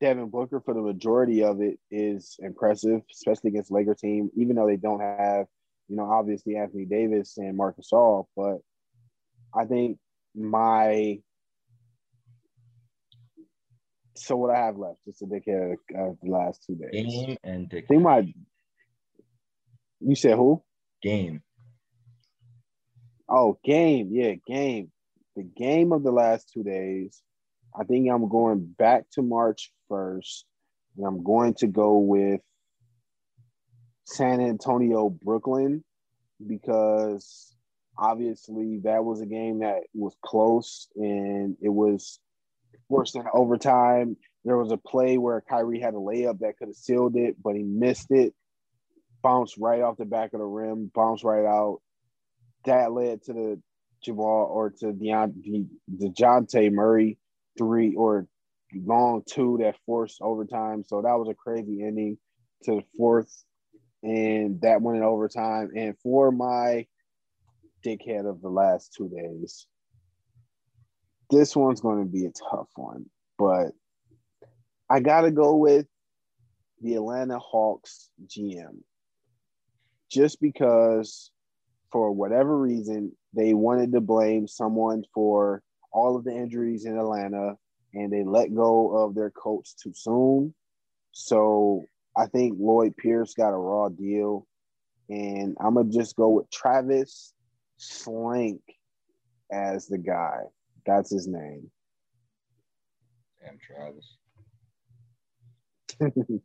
Devin Booker for the majority of it is impressive especially against Laker team even though they don't have you know obviously Anthony Davis and Marcus All but I think my so what I have left just a decade of the last two days Game and I dick think my. You said who? game. Oh, game. Yeah, game. The game of the last two days. I think I'm going back to March 1st, and I'm going to go with San Antonio, Brooklyn, because obviously that was a game that was close and it was worse than overtime. There was a play where Kyrie had a layup that could have sealed it, but he missed it. Bounced right off the back of the rim, bounced right out. That led to the Jamal or to Deont- the DeJounte Murray three or long two that forced overtime. So that was a crazy ending to the fourth, and that went in overtime. And for my dickhead of the last two days, this one's going to be a tough one, but I got to go with the Atlanta Hawks GM just because, for whatever reason, they wanted to blame someone for all of the injuries in Atlanta and they let go of their coach too soon. So I think Lloyd Pierce got a raw deal. And I'm going to just go with Travis Schlenk as the guy. That's his name. Damn, Travis.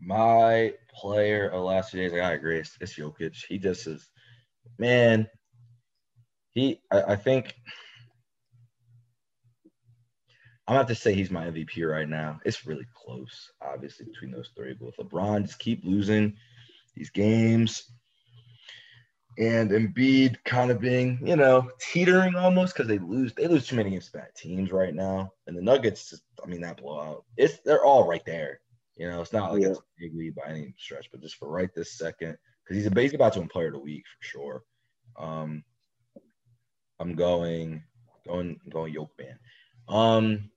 My player of last few days, I gotta agree. It's, it's Jokic. He just is, man. He, I, I think, I'm gonna have to say he's my MVP right now. It's really close, obviously, between those three. But with LeBron just keep losing these games, and Embiid kind of being, you know, teetering almost because they lose. They lose too many against bad teams right now, and the Nuggets just, I mean, that blowout. It's they're all right there. You know, it's not like Yeah. it's a big lead by any stretch, but just for right this second, because he's a basically about to win Player of the Week for sure. Um, I'm going, going, going Yoke Man. Um,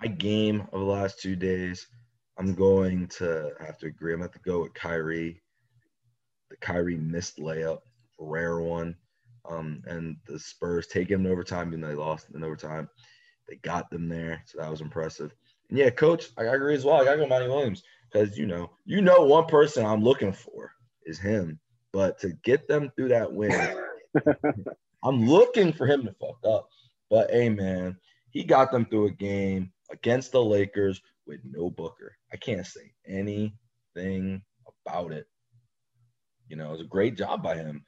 my game of the last two days, I'm going to have to agree. I'm going to have to go with Kyrie. The Kyrie missed layup, rare one. Um, and the Spurs take him to overtime, even though they lost in overtime. They got them there, so that was impressive. And yeah, coach, I agree as well. I gotta go Monty Williams because you know, you know, one person I'm looking for is him. But to get them through that win, I'm looking for him to fuck up. But hey, man, he got them through a game against the Lakers with no Booker. I can't say anything about it. You know, it was a great job by him.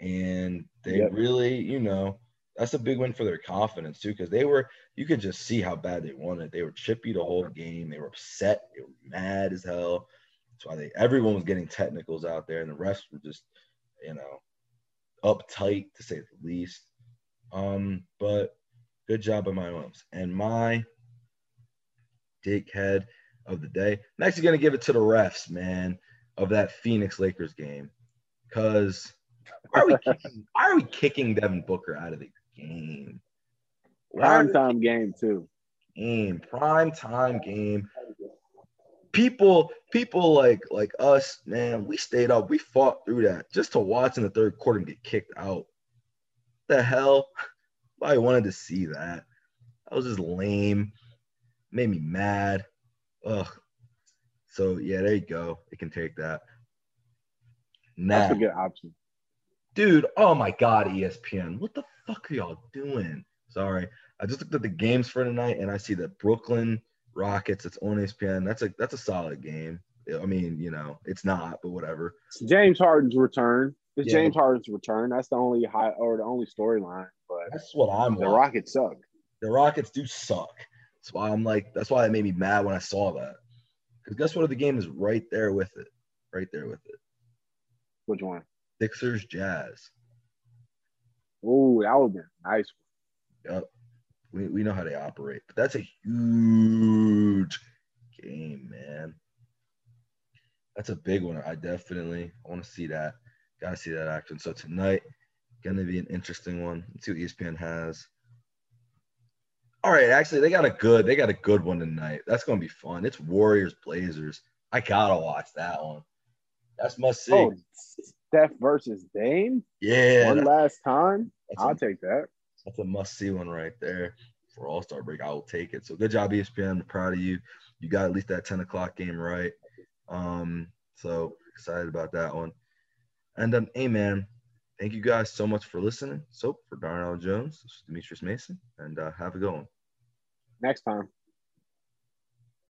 And they yep. really, you know, that's a big win for their confidence too, because they were, you could just see how bad they wanted. They were chippy the whole game. They were upset. They were mad as hell. That's why they everyone was getting technicals out there, and the rest were just, you know, uptight to say the least. Um, but good job by my moms. And my dickhead of the day. I'm actually gonna give it to the refs, man, of that Phoenix Lakers game. Cause why are we kicking, why are we kicking Devin Booker out of the game? Prime time game too. Mm, game, prime time game. People, people like like us, man. We stayed up. We fought through that just to watch in the third quarter and get kicked out. The hell, I wanted to see that. That was just lame. Made me mad. Ugh. So yeah, there you go. It can take that. Now, That's a good option. Dude, oh my god, ESPN. What the fuck are y'all doing? Sorry. I just looked at the games for tonight and I see that Brooklyn Rockets, it's on ESPN. That's a that's a solid game. I mean, you know, it's not, but whatever. James Harden's return. It's yeah. James Harden's return. That's the only high or the only storyline. But that's what I'm. The watching. Rockets suck. The Rockets do suck. That's why I'm like. That's why it made me mad when I saw that. Because guess what? The game is right there with it. Right there with it. Which one? Sixers Jazz. Oh, that would be nice. Yep. We, we know how they operate. But that's a huge game, man. That's a big one. I definitely want to see that. Got to see that action. So tonight, going to be an interesting one. Let's see what ESPN has. All right, actually, they got a good they got a good one tonight. That's going to be fun. It's Warriors Blazers. I gotta watch that one. That's must see. Oh, Steph versus Dame. Yeah, one last time. I'll a, take that. That's a must see one right there for All Star break. I will take it. So good job, ESPN. I'm proud of you. You got at least that 10 o'clock game right. Um, so excited about that one. And um, hey man, thank you guys so much for listening. So for Darnell Jones, this is Demetrius Mason, and uh, have a good one. Next time.